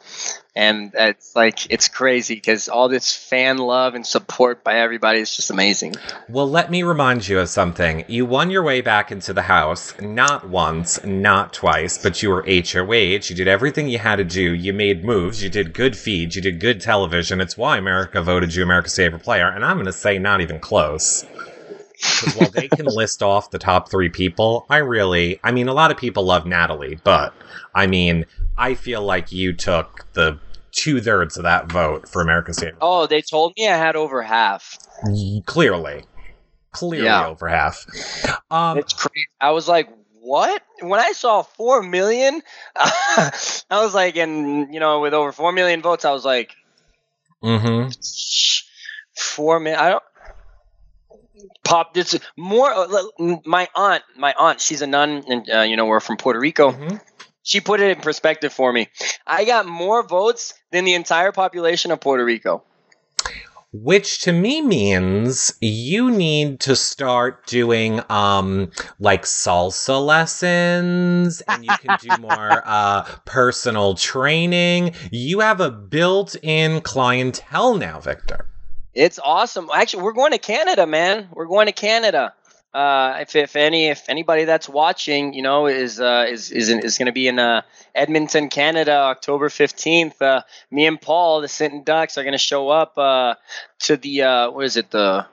and it's like it's crazy because all this fan love and support by everybody is just amazing. Well, let me remind you of something. You won your way back into the house, not once, not twice, but you were HOH. You did everything you had to do. You made moves. You did good feeds. You did good television. It's why America voted you America's favorite player. And I'm going to say not even close. Because while they can list off the top three people, I really, I mean, a lot of people love Natalie, but I mean, I feel like you took the two thirds of that vote for America's favorite. Oh, they told me I had over half. Clearly. Clearly Yeah. over half. Um, It's crazy. I was like, what? When I saw four million, I was like, and you know, with over four million votes, I was like, hmm four million. I don't. Pop. It's more. uh, My aunt. My aunt. She's a nun, and uh, you know we're from Puerto Rico. Mhm. She put it in perspective for me. I got more votes than the entire population of Puerto Rico. Which to me means you need to start doing um like salsa lessons and you can do more uh personal training. You have a built-in clientele now, Victor. It's awesome. Actually, we're going to Canada, man. We're going to Canada. Uh, if, if any if anybody that's watching, you know, is uh, is is in, is going to be in uh, Edmonton, Canada, October fifteenth. Uh, me and Paul, the Sitting Ducks, are going to show up uh, to the uh, what is it? The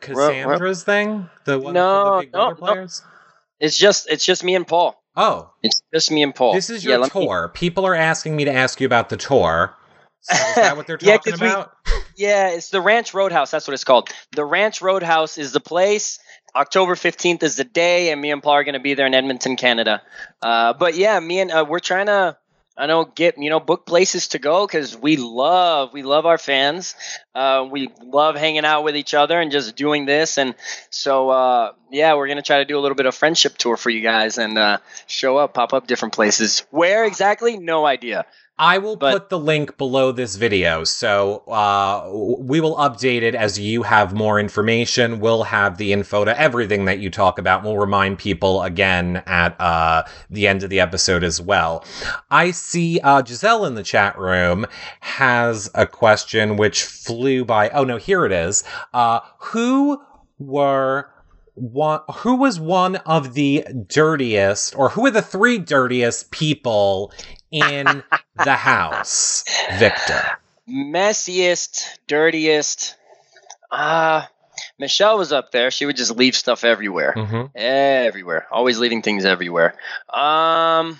Cassandra's thing? The one No, for the Big no, no. players? it's just it's just me and Paul. Oh, It's just me and Paul. this is Yeah, your me- tour. People are asking me to ask you about the tour. So is that what they're Yeah, talking we- about? Yeah, it's the Ranch Roadhouse. That's what it's called. The Ranch Roadhouse is the place. October 15th is the day, and me and Paul are going to be there in Edmonton, Canada. Uh, but yeah, me and uh, we're trying to, I know, get you know, book places to go because we love, we love our fans. Uh, we love hanging out with each other and just doing this. And so, uh, yeah, we're gonna try to do a little bit of friendship tour for you guys and uh, show up, pop up different places. Where exactly? No idea. I will But- put the link below this video, so uh, we will update it as you have more information. We'll have the info to everything that you talk about. We'll remind people again at uh, the end of the episode as well. I see uh, Giselle in the chat room has a question which flew by. Oh no, here it is. Uh, who were one who was one of the dirtiest or who are the three dirtiest people in the house victor Messiest, dirtiest. Uh Michelle was up there. She would just leave stuff everywhere. mm-hmm. Everywhere. Always leaving things everywhere. Um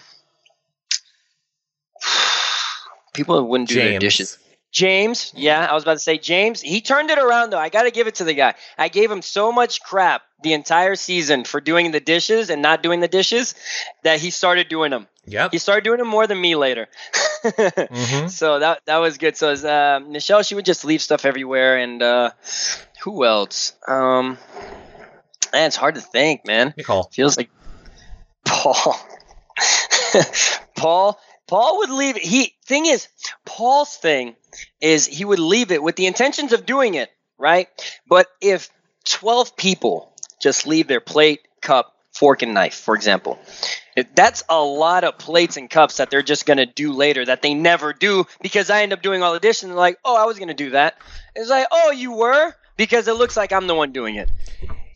People wouldn't do their dishes. James, yeah, I was about to say James. He turned it around though. I got to give it to the guy. I gave him so much crap the entire season for doing the dishes and not doing the dishes that he started doing them. yep He started doing them more than me later. Mhm. So that that was good. So as, uh, Michelle, she would just leave stuff everywhere, and uh, who else? Um, man, it's hard to think, man. nicole Feels like Paul. Paul. Paul would leave. He thing is, Paul's thing is he would leave it with the intentions of doing it, right? But if twelve people just leave their plate, cup, fork, and knife, for example, that's a lot of plates and cups that they're just gonna do later that they never do because I end up doing all the dishes and they're like, oh, I was gonna do that. It's like, oh, you were because it looks like I'm the one doing it.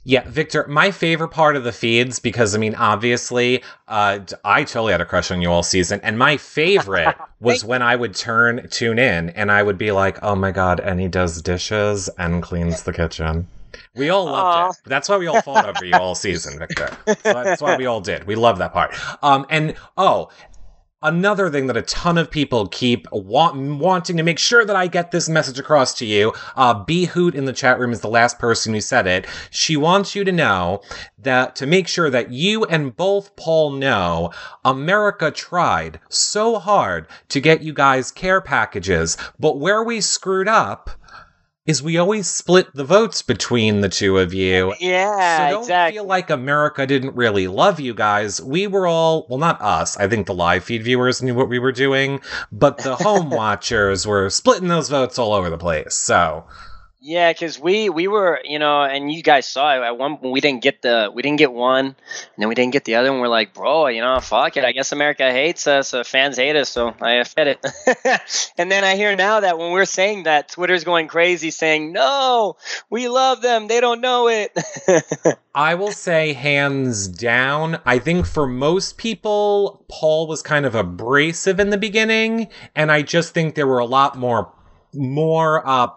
Yeah, Victor, my favorite part of the feeds, because I mean, obviously, uh, I totally had a crush on you all season, and my favorite was when I would turn tune in and I would be like, "Oh my god!" And he does dishes and cleans the kitchen. We all loved Aw. it. That's why we all fought over you all season, Victor. So that's why we all did. We love that part. Um, and oh, another thing that a ton of people keep want, wanting to make sure that I get this message across to you. Uh, B Hoot in the chat room is the last person who said it. She wants you to know that to make sure that you and both Paul know, America tried so hard to get you guys care packages, but where we screwed up is we always split the votes between the two of you Yeah, so don't exactly. feel like America didn't really love you guys. We were all, well, not us. I think the live feed viewers knew what we were doing, but the home watchers were splitting those votes all over the place. So, Yeah, because we we were you know, and you guys saw it at one. We didn't get the we didn't get one, and then we didn't get the other. And we're like, bro, you know, fuck it. I guess America hates us. Uh, fans hate us, so I fed it. and then I hear now that when we're saying that, Twitter's going crazy, saying, "No, we love them. They don't know it." I will say hands down, I think for most people, Paul was kind of abrasive in the beginning, and I just think there were a lot more, more, uh,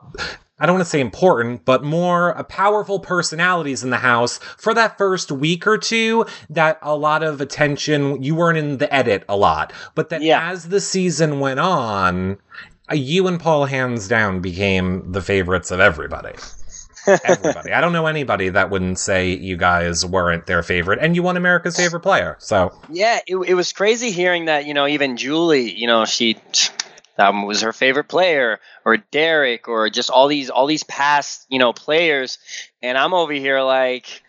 I don't want to say important, but more uh, powerful personalities in the house for that first week or two that a lot of attention, you weren't in the edit a lot. But then Yeah. as the season went on, uh, you and Paul hands down became the favorites of everybody everybody. I don't know anybody that wouldn't say you guys weren't their favorite, and you won America's favorite player. So Yeah, it, it was crazy hearing that, you know, even Julie, you know, she um, was her favorite player or Derek or just all these all these past, you know, players and I'm over here like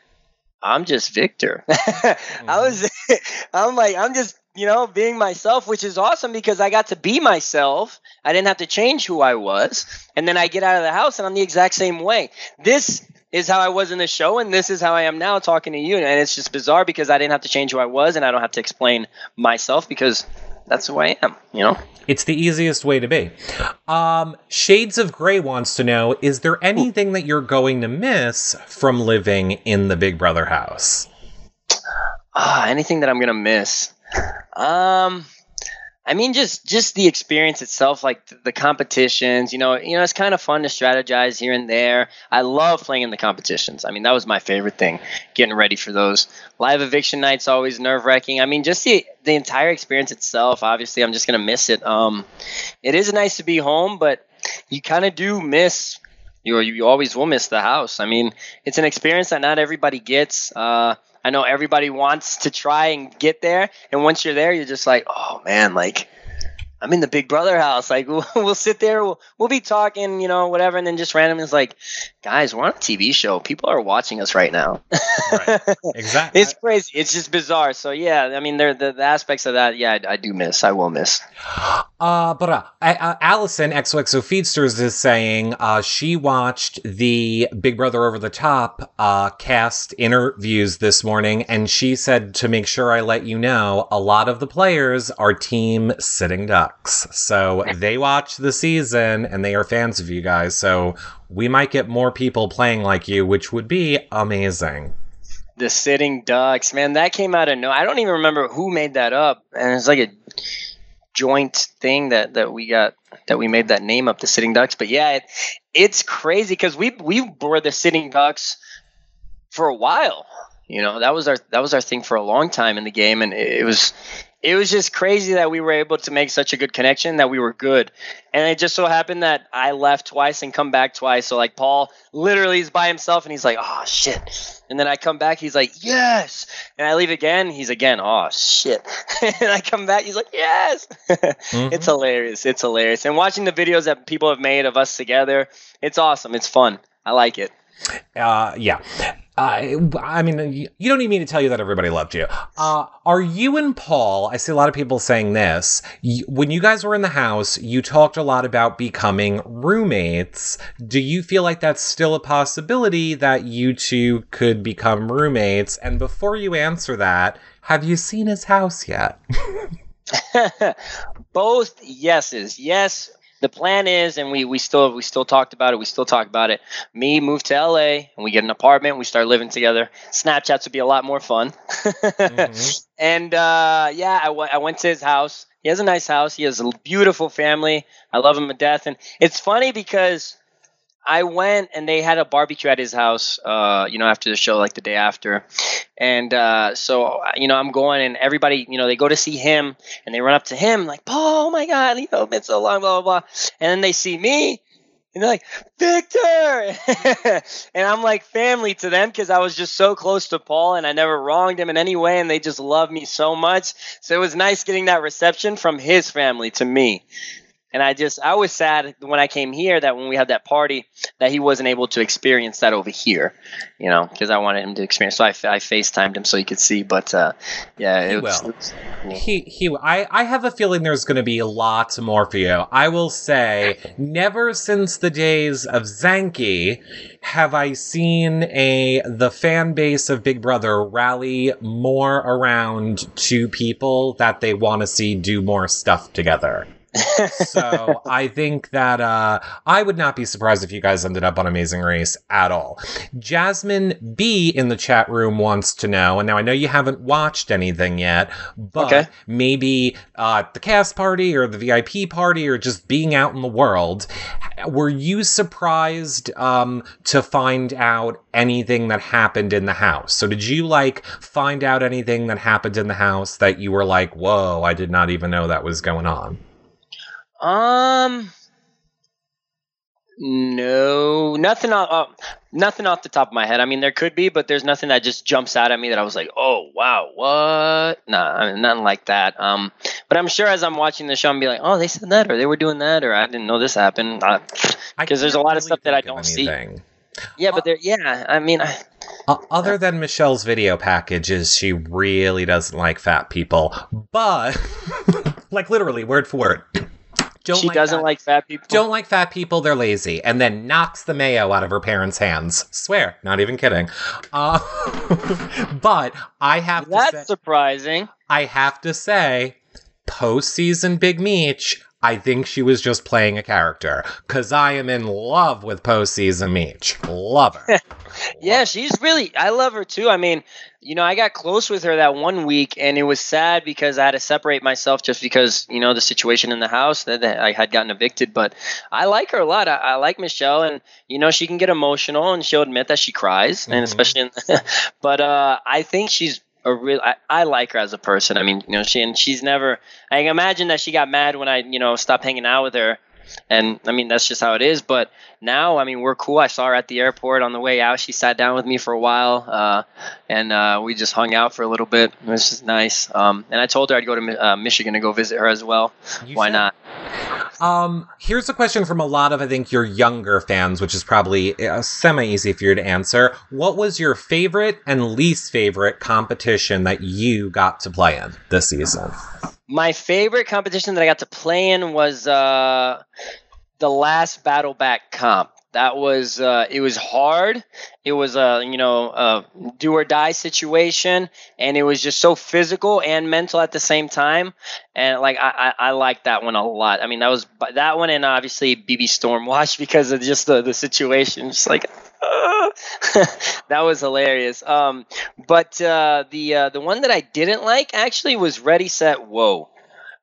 I'm just Victor. I was I'm like I'm just, you know, being myself, which is awesome because I got to be myself. I didn't have to change who I was. And then I get out of the house and I'm the exact same way. This is how I was in the show, and this is how I am now talking to you. And it's just bizarre because I didn't have to change who I was, and I don't have to explain myself because that's who I am. You know? it's the easiest way to be. Um, Shades of Grey wants to know: Is there anything that you're going to miss from living in the Big Brother house? Ah, anything that I'm gonna miss? Um, I mean, just just the experience itself, like th- the competitions. You know, you know, it's kind of fun to strategize here and there. I love playing in the competitions. I mean, that was my favorite thing, getting ready for those. Live eviction nights always nerve wracking. I mean, just the the entire experience itself. Obviously, I'm just gonna miss it. Um, it is nice to be home, but you kind of do miss. You you always will miss the house. I mean, it's an experience that not everybody gets. Uh, I know everybody wants to try and get there, and once you're there, you're just like, oh man, like I'm in the Big Brother house. Like we'll, we'll sit there, we'll, we'll be talking, you know, whatever, and then just randomly it's like, guys, we're on a TV show. People are watching us right now. Right. Exactly. it's crazy. It's just bizarre. So yeah, I mean, there the, the aspects of that. Yeah, I, I do miss. I will miss. Uh, but uh, uh, Allison XOXO Feedsters is saying uh, she watched the Big Brother Over the Top uh, cast interviews this morning, and she said to make sure I let you know, a lot of the players are Team Sitting So they watch the season and they are fans of you guys. So we might get more people playing like you, which would be amazing. The Sitting Ducks, man, that came out of no. I don't even remember who made that up, and it's like a joint thing that that we got that we made that name up, the Sitting Ducks. But yeah, it, it's crazy because we we were the Sitting Ducks for a while. You know, that was our that was our thing for a long time in the game, and it, it was it was just crazy that we were able to make such a good connection that we were good. And it just so happened that I left twice and come back twice. So like Paul literally is by himself and he's like, oh shit. And then I come back, he's like, yes. And I leave again, he's again, oh shit. and I come back, he's like, yes. Mhm. It's hilarious. It's hilarious. And watching the videos that people have made of us together, it's awesome. It's fun. I like it. Uh, yeah. Uh, I mean, you you don't need me to tell you that everybody loved you. Uh, are you and Paul? I see a lot of people saying this. y- When you guys were in the house, you talked a lot about becoming roommates. Do you feel like that's still a possibility that you two could become roommates? And before you answer that, have you seen his house yet? Both yeses. Yes, the plan is, and we we still we still talked about it. We still talk about it. Me move to LA and we get an apartment. We start living together. Snapchats would be a lot more fun. Mhm. And uh, yeah, I went- I went to his house. He has a nice house. He has a beautiful family. I love him to death. And it's funny because I went and they had a barbecue at his house. Uh, you know, after the show, like the day after. And uh, so you know, I'm going and everybody, you know, they go to see him and they run up to him like, "Paul, oh my God, you know, it's been so long, blah blah blah." And then they see me. And they're like, Victor! and I'm like family to them because I was just so close to Paul and I never wronged him in any way and they just love me so much. So it was nice getting that reception from his family to me. And I just, I was sad when I came here that when we had that party that he wasn't able to experience that over here, you know, because I wanted him to experience. So I, I FaceTimed him so he could see. But uh, yeah, He was, will. it was- He he I, I have a feeling there's gonna be lots more for you. I will say, never since the days of Zankie have I seen a the fan base of Big Brother rally more around two people that they want to see do more stuff together. So I think that uh, I would not be surprised if you guys ended up on Amazing Race at all. Jasmine B in the chat room wants to know, and now I know you haven't watched anything yet, but Okay. maybe uh, the cast party or the VIP party or just being out in the world, were you surprised um, to find out anything that happened in the house? So did you like find out anything that happened in the house that you were like, whoa, I did not even know that was going on? Um, no, nothing off, uh, nothing off the top of my head. I mean, there could be, but there's nothing that just jumps out at me that I was like, "Oh, wow, what?" Nah, I mean, nothing like that. Um, but I'm sure as I'm watching the show, I'm be like, "Oh, they said that, or they were doing that, or I didn't know this happened." Uh, I 'Cause there's a lot of stuff that I don't see. yeah, but there, yeah, I mean, I, Uh, other than Michelle's video packages, she really doesn't like fat people. But, like literally, word for word. Don't she like doesn't fat- like fat people. Don't like fat people, they're lazy. And then knocks the mayo out of her parents' hands. Swear, not even kidding. Uh, but I have to That's say, surprising. I have to say, postseason Big Meech, I think she was just playing a character. Cause I am in love with postseason Meech. Love her. Yeah, she's really. I love her too. I mean, you know, I got close with her that one week, and it was sad because I had to separate myself just because you know the situation in the house that, that I had gotten evicted. But I like her a lot. I, I like Michelle, and you know, she can get emotional, and she'll admit that she cries, Mhm. and especially. In, but uh, I think she's a real. I, I like her as a person. I mean, you know, she and she's never. I imagine that she got mad when I, you know, stopped hanging out with her. And I mean that's just how it is. But now, I mean, we're cool. I saw her at the airport on the way out. She sat down with me for a while, uh, and uh, we just hung out for a little bit. It was just nice. Um, and I told her I'd go to uh, Michigan to go visit her as well. You Why should. not? Um, here's a question from a lot of, I think, your younger fans, which is probably uh, semi easy for you to answer. What was your favorite and least favorite competition that you got to play in this season? My favorite competition that I got to play in was uh, the last Battle Back comp. That was uh, it was hard. It was a you know a do or die situation, and it was just so physical and mental at the same time. And like I I, I like that one a lot. I mean that was that one and obviously BB Stormwatch because of just the the situation. Just like that was hilarious. Um, but uh, the uh, the one that I didn't like actually was Ready Set Whoa.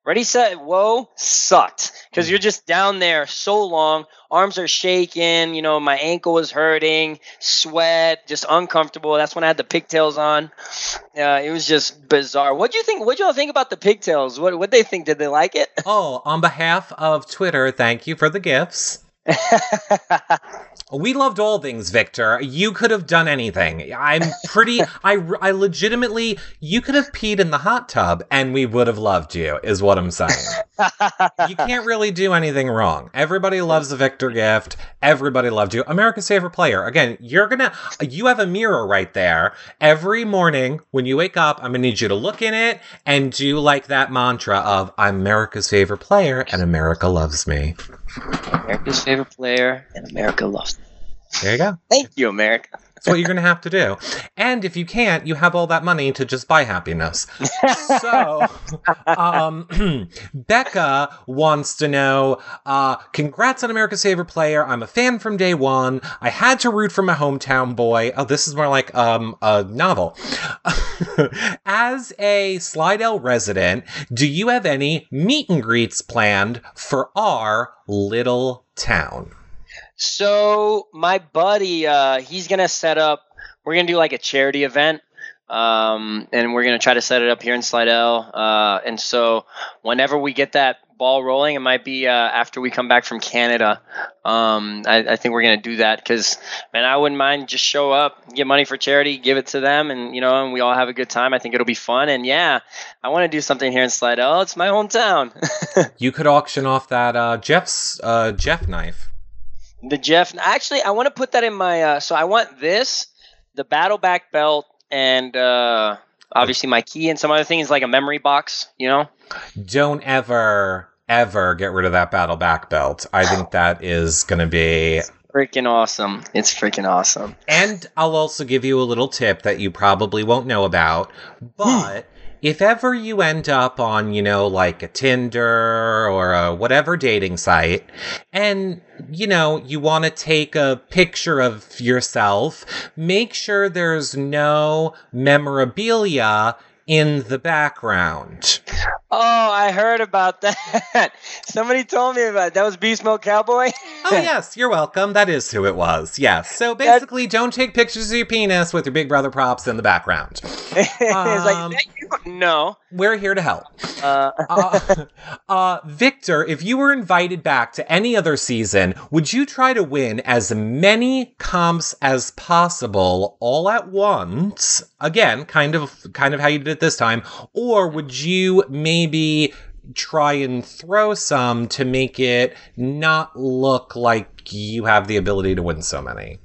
Ready Set Whoa sucked because you're just down there so long. Arms are shaking. You know, my ankle was hurting, sweat, just uncomfortable. That's when I had the pigtails on. Uh, it was just bizarre. What do you think? What do y'all think about the pigtails? What what they think? Did they like it? Oh, on behalf of Twitter, thank you for the gifts. We loved all things, Victor. You could have done anything. I'm pretty. I, I legitimately. You could have peed in the hot tub, and we would have loved you. Is what I'm saying. you can't really do anything wrong. Everybody loves the Victor gift. Everybody loved you. America's favorite player. Again, you're gonna. You have a mirror right there. Every morning when you wake up, I'm gonna need you to look in it and do like that mantra of "I'm America's favorite player, and America loves me." America's favorite player, and America loves. Me. There you go. Thank you, America. That's what you're going to have to do. And if you can't, you have all that money to just buy happiness. so, um, Becca wants to know uh, Congrats on America's Favorite Player. I'm a fan from day one. I had to root for my hometown boy. Oh, this is more like um, a novel. As a Slidell resident, do you have any meet and greets planned for our little town? So my buddy, uh, he's gonna set up. We're gonna do like a charity event, um, and we're gonna try to set it up here in Slidell. Uh, and so whenever we get that ball rolling, it might be uh, after we come back from Canada. Um, I, I, think we're gonna do that because man, I wouldn't mind just show up, get money for charity, give it to them, and you know, and we all have a good time. I think it'll be fun. And yeah, I want to do something here in Slidell. It's my hometown. you could auction off that uh, Jeff's uh, Jeff knife. The Jeff. Actually, I want to put that in my. Uh, so I want this, the battle back belt, and uh, obviously my key and some other things like a memory box. You know. Don't ever, ever get rid of that battle back belt. I think that is going to be freaking awesome. It's freaking awesome. And I'll also give you a little tip that you probably won't know about, but. If ever you end up on, you know, like a Tinder or a whatever dating site, and, you know, you want to take a picture of yourself, make sure there's no memorabilia in the background. Oh, I heard about that. Somebody told me about it. that. Was Beast Mode Cowboy? oh yes, you're welcome. That is who it was. Yes. So basically, That's... don't take pictures of your penis with your Big Brother props in the background. it's um, like no. We're here to help. Uh... uh, uh, Victor, if you were invited back to any other season, would you try to win as many comps as possible all at once? Again, kind of, kind of how you did it this time, or would you maybe try and throw some to make it not look like you have the ability to win so many?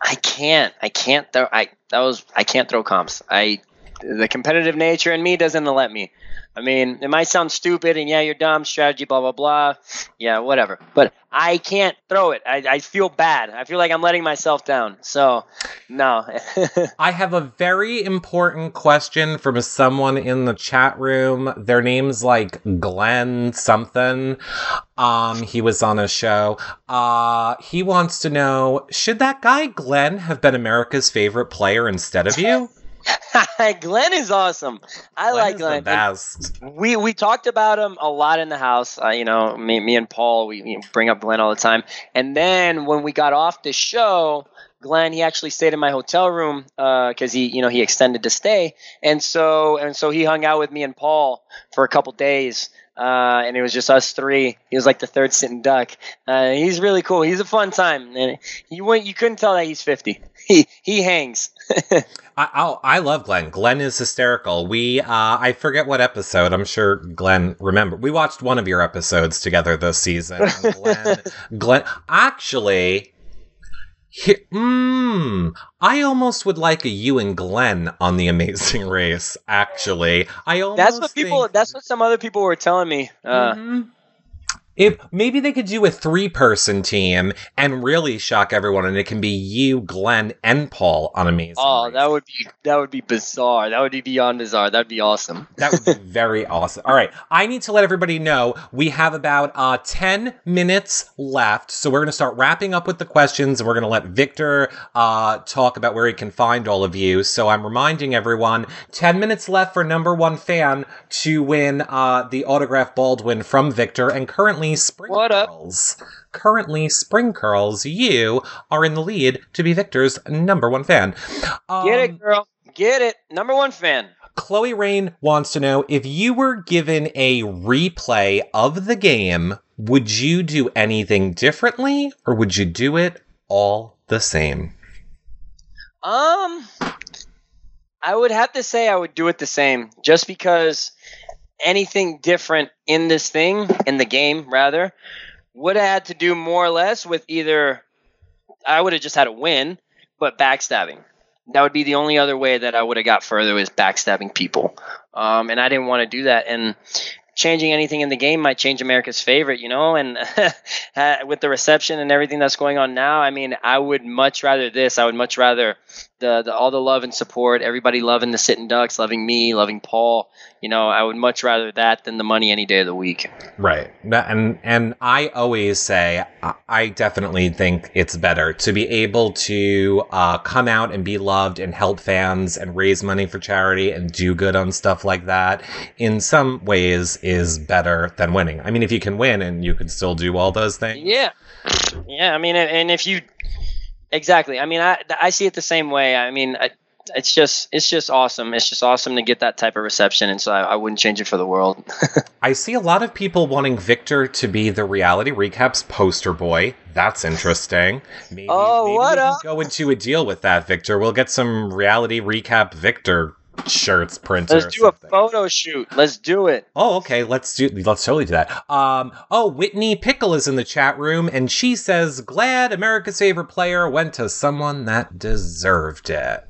I can't. I can't throw. I that was. I can't throw comps. I the competitive nature in me doesn't let me. I mean, it might sound stupid and yeah, you're dumb, strategy, blah, blah, blah. Yeah, whatever. But I can't throw it. I, I feel bad. I feel like I'm letting myself down. So, no. I have a very important question from someone in the chat room. Their name's like Glenn something. Um, he was on a show. Uh, he wants to know should that guy Glenn have been America's favorite player instead of you? Glenn is awesome. I Glenn like Glenn. The best. We we talked about him a lot in the house. Uh, you know, me, me and Paul we you know, bring up Glenn all the time. And then when we got off the show, Glenn he actually stayed in my hotel room because uh, he you know he extended to stay, and so and so he hung out with me and Paul for a couple days. Uh, and it was just us three. He was like the third sitting duck. Uh, he's really cool. He's a fun time, and you went, you couldn't tell that he's fifty. He he hangs. I oh, I love Glenn. Glenn is hysterical. We uh, I forget what episode. I'm sure Glenn remember. We watched one of your episodes together this season. Glenn, Glenn actually he, mm, I almost would like a you and Glenn on the Amazing Race. Actually, I almost that's what people. think- That's what some other people were telling me. Uh, Mhm. If maybe they could do a three-person team and really shock everyone, and it can be you, Glenn, and Paul on Amazing. Oh, Race. that would be that would be bizarre. That would be beyond bizarre. That'd be awesome. That would be very awesome. All right, I need to let everybody know we have about uh, 10 minutes left. So we're going to start wrapping up with the questions and we're going to let Victor uh, talk about where he can find all of you. So I'm reminding everyone 10 minutes left for number one fan to win uh, the autograph Baldwin from Victor. And currently, Spring What up? Curls. Currently, Spring Curls, you are in the lead to be Victor's number one fan. Um, Get it, girl. Get it. Number one fan. Chloe Rain wants to know if you were given a replay of the game, would you do anything differently or would you do it all the same? Um, I would have to say I would do it the same, just because anything different in this thing, in the game rather, would have had to do more or less with either I would have just had a win, but backstabbing. That would be the only other way that I would have got further is backstabbing people, um, and I didn't want to do that. And changing anything in the game might change America's favorite, you know. And with the reception and everything that's going on now, I mean, I would much rather this. I would much rather the, the all the love and support, everybody loving the sitting ducks, loving me, loving Paul. You know, I would much rather that than the money any day of the week. Right. And and I always say I- definitely think it's better to be able to uh, come out and be loved and help fans and raise money for charity and do good on stuff like that. In some ways, is better than winning. I mean, if you can win and you can still do all those things. Yeah, yeah. I mean, and if you exactly, I mean, I I see it the same way. I mean, I, it's just it's just awesome. It's just awesome to get that type of reception, and so I, I wouldn't change it for the world. I see a lot of people wanting Victor to be the reality recaps poster boy. That's interesting. Maybe, Oh, maybe what we can up? go into a deal with that, Victor. We'll get some reality recap Victor shirts printed. Let's do a photo shoot. Let's do it. Oh, okay. Let's do. Let's totally do that. Um. Oh, Whitney Pickle is in the chat room, and she says, "Glad America's favorite player went to someone that deserved it."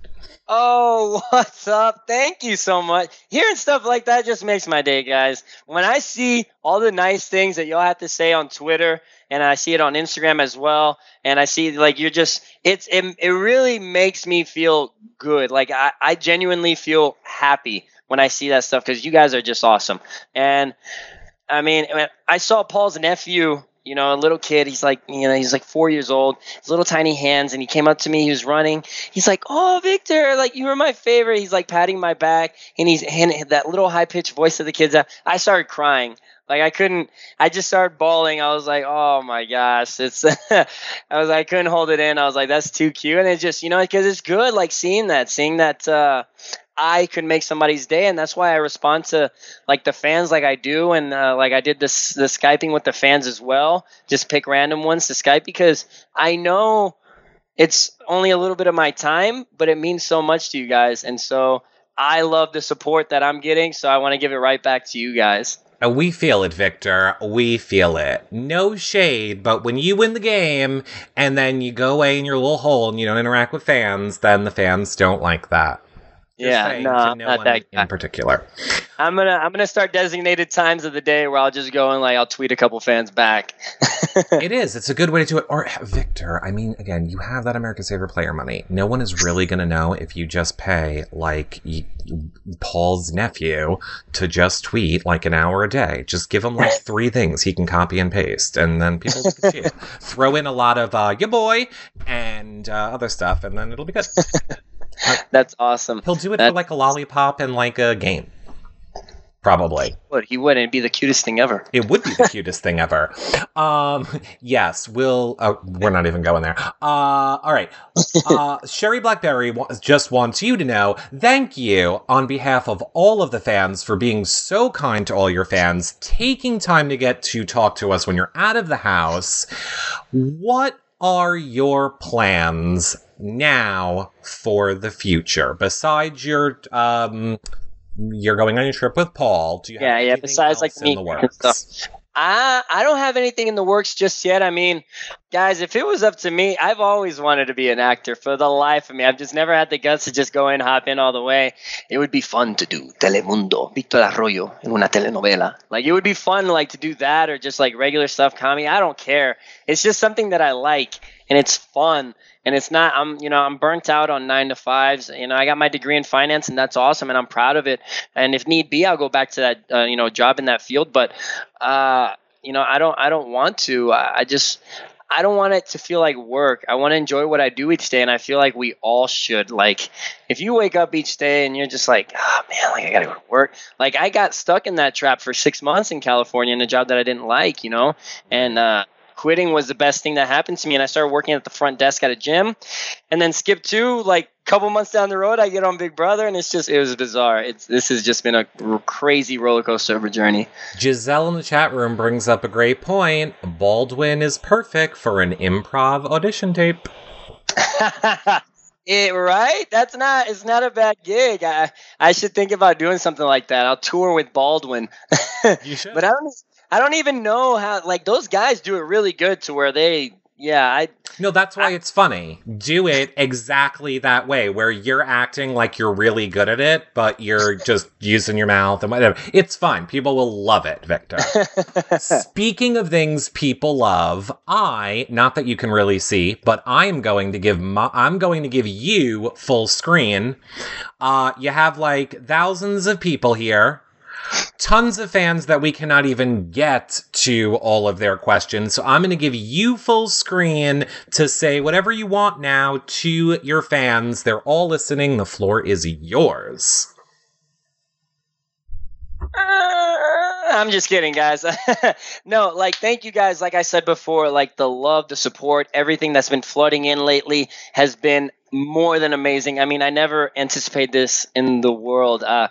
Oh, what's up? Thank you so much. Hearing stuff like that just makes my day, guys. When I see all the nice things that y'all have to say on Twitter, and I see it on Instagram as well, and I see like you're just it's it, it really makes me feel good. Like I, I genuinely feel happy when I see that stuff because you guys are just awesome. And I mean, I saw Paul's nephew, you know, a little kid. He's like, you know, he's like four years old. His little tiny hands, and he came up to me. He was running. He's like, "Oh, Victor, like you were my favorite." He's like patting my back, and he's and that little high pitched voice of the kids. I started crying. Like I couldn't. I just started bawling. I was like, "Oh my gosh!" It's. I was. I couldn't hold it in. I was like, "That's too cute," and it just, you know, because it's good. Like seeing that, seeing that. uh I could make somebody's day, and that's why I respond to like the fans like I do, and uh, like I did this the skyping with the fans as well. Just pick random ones to Skype because I know it's only a little bit of my time, but it means so much to you guys, and so I love the support that I'm getting. So I want to give it right back to you guys. Uh, We feel it, Victor. We feel it. No shade, but when you win the game and then you go away in your little hole and you don't interact with fans, then the fans don't like that. Yeah, no, no not that guy. in particular. I'm gonna I'm gonna start designated times of the day where I'll just go and like I'll tweet a couple fans back. it is. It's a good way to do it. Or Victor, I mean, again, you have that America's favorite player money. No one is really going to know if you just pay like Paul's nephew to just tweet like an hour a day. Just give him like three things he can copy and paste, and then people can see it. Throw in a lot of uh, "ya boy" and uh, other stuff, and then it'll be good. That's awesome. He'll do it That- for like a lollipop and like a game. Probably. Would he would? It'd be the cutest thing ever. It would be the cutest thing ever. Um, yes, we'll. Uh, we're not even going there. Uh, all right. Uh, Sherry Blackberry wa- just wants you to know thank you on behalf of all of the fans for being so kind to all your fans, taking time to get to talk to us when you're out of the house. What are your plans now for the future besides your um you're going on your trip with Paul. Do you have Yeah, yeah. Besides, like, in the works? stuff. I I don't have anything in the works just yet. I mean, guys, if it was up to me, I've always wanted to be an actor for the life of me. I've just never had the guts to just go in, hop in all the way. It would be fun to do Telemundo, Victor Arroyo in una telenovela. Like it would be fun, like to do that or just like regular stuff, comedy. I don't care. It's just something that I like and it's fun and it's not i'm you know i'm burnt out on nine to fives you know i got my degree in finance and that's awesome and i'm proud of it and if need be i'll go back to that uh, you know job in that field but uh you know i don't i don't want to i, just I don't want it to feel like work. I want to enjoy what I do each day, and I feel like we all should. Like, if you wake up each day and you're just like, oh man, like I gotta go to work. Like, I got stuck in that trap for six months in California in a job that I didn't like, you know, and uh, quitting was the best thing that happened to me and i started working at the front desk at a gym. And then skip two like a couple months down the road i get on big brother and it's just it was bizarre. It's this has just been a r- crazy roller coaster of a journey. Giselle in the chat room brings up a great point. Baldwin is perfect for an improv audition tape. it right? That's not it's not a bad gig. I i should think about doing something like that. I'll tour with baldwin. You should. but i don't i don't even know how like those guys do it really good to where they yeah i no, that's why it's funny. Do it exactly that way, where you're acting like you're really good at it, but you're just using your mouth and whatever. It's fine. People will love it, Victor. Speaking of things people love, I, not that you can really see, but I am going to give my, I'm going to give you full screen. Uh, you have like thousands of people here. Tons of fans that we cannot even get to all of their questions. So I'm going to give you full screen to say whatever you want now to your fans. They're all listening. The floor is yours. Uh, I'm just kidding, guys. no, like, thank you guys. Like I said before, like the love, the support, everything that's been flooding in lately has been more than amazing. I mean, I never anticipated this in the world. Uh,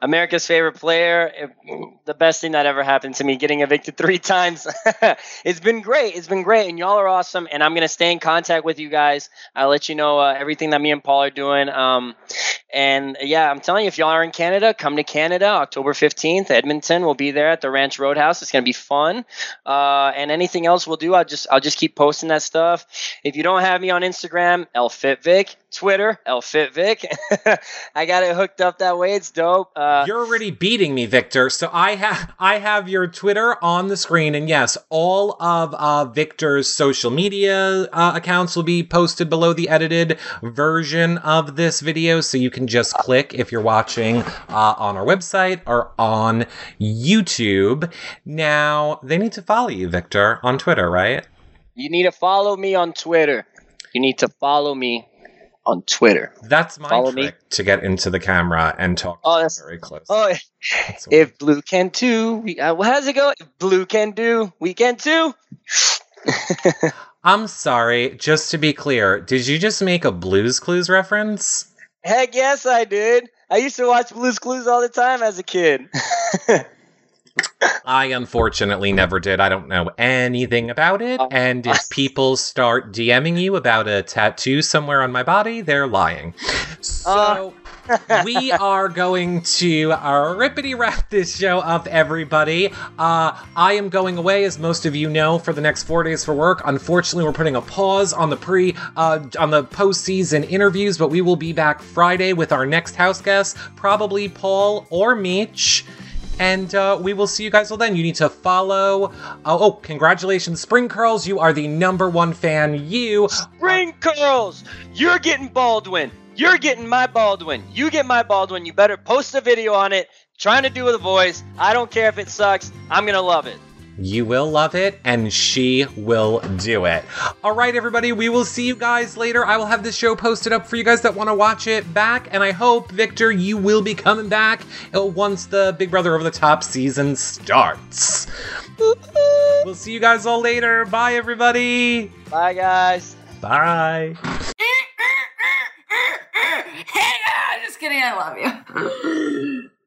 America's favorite player, the best thing that ever happened to me, getting evicted three times. it's been great. It's been great. And y'all are awesome. And I'm going to stay in contact with you guys. I'll let you know uh, everything that me and Paul are doing. Um, and yeah, I'm telling you, if y'all are in Canada, come to Canada October 15th. Edmonton will be there at the Ranch Roadhouse. It's going to be fun. Uh, and anything else we'll do, I'll just I'll just keep posting that stuff. If you don't have me on Instagram, LFitVic, Twitter, LFitVic. I got it hooked up that way. It's dope. Uh, You're already beating me, Victor. So I have I have your Twitter on the screen, and yes, all of uh, Victor's social media uh, accounts will be posted below the edited version of this video, so you can just click if you're watching uh, on our website or on YouTube. Now they need to follow you, Victor, on Twitter, right? you need to follow me on Twitter. You need to follow me on Twitter. That's my Follow me. trick to get into the camera and talk Oh, that's- very close. Oh, That's if blue can do, we, uh, how does it go? If blue can do, we can too. I'm sorry, just to be clear, did you just make a Blues Clues reference? Heck yes, I did. I used to watch Blue's Clues all the time as a kid. I unfortunately never did. I don't know anything about it. Oh. And if people start DMing you about a tattoo somewhere on my body, they're lying. So we are going to uh, rippity wrap this show up, everybody. Uh, I am going away, as most of you know, for the next four days for work. Unfortunately, we're putting a pause on the pre, uh, on the postseason interviews, but we will be back Friday with our next house guest, probably Paul or Meech. And uh, we will see you guys till then. You need to follow. Oh, oh, congratulations, Spring Curls. You are the number one fan. You Spring curls. You're getting Baldwin. You're getting my Baldwin. You get my Baldwin. You better post a video on it. Trying to do with a voice. I don't care if it sucks. I'm gonna love it. You will love it, and she will do it. All right, everybody, we will see you guys later. I will have this show posted up for you guys that want to watch it back, and I hope, Victor, you will be coming back uh, once the Big Brother Over the Top season starts. We'll see you guys all later. Bye, everybody. Bye, guys. Bye. hey, just kidding. I love you.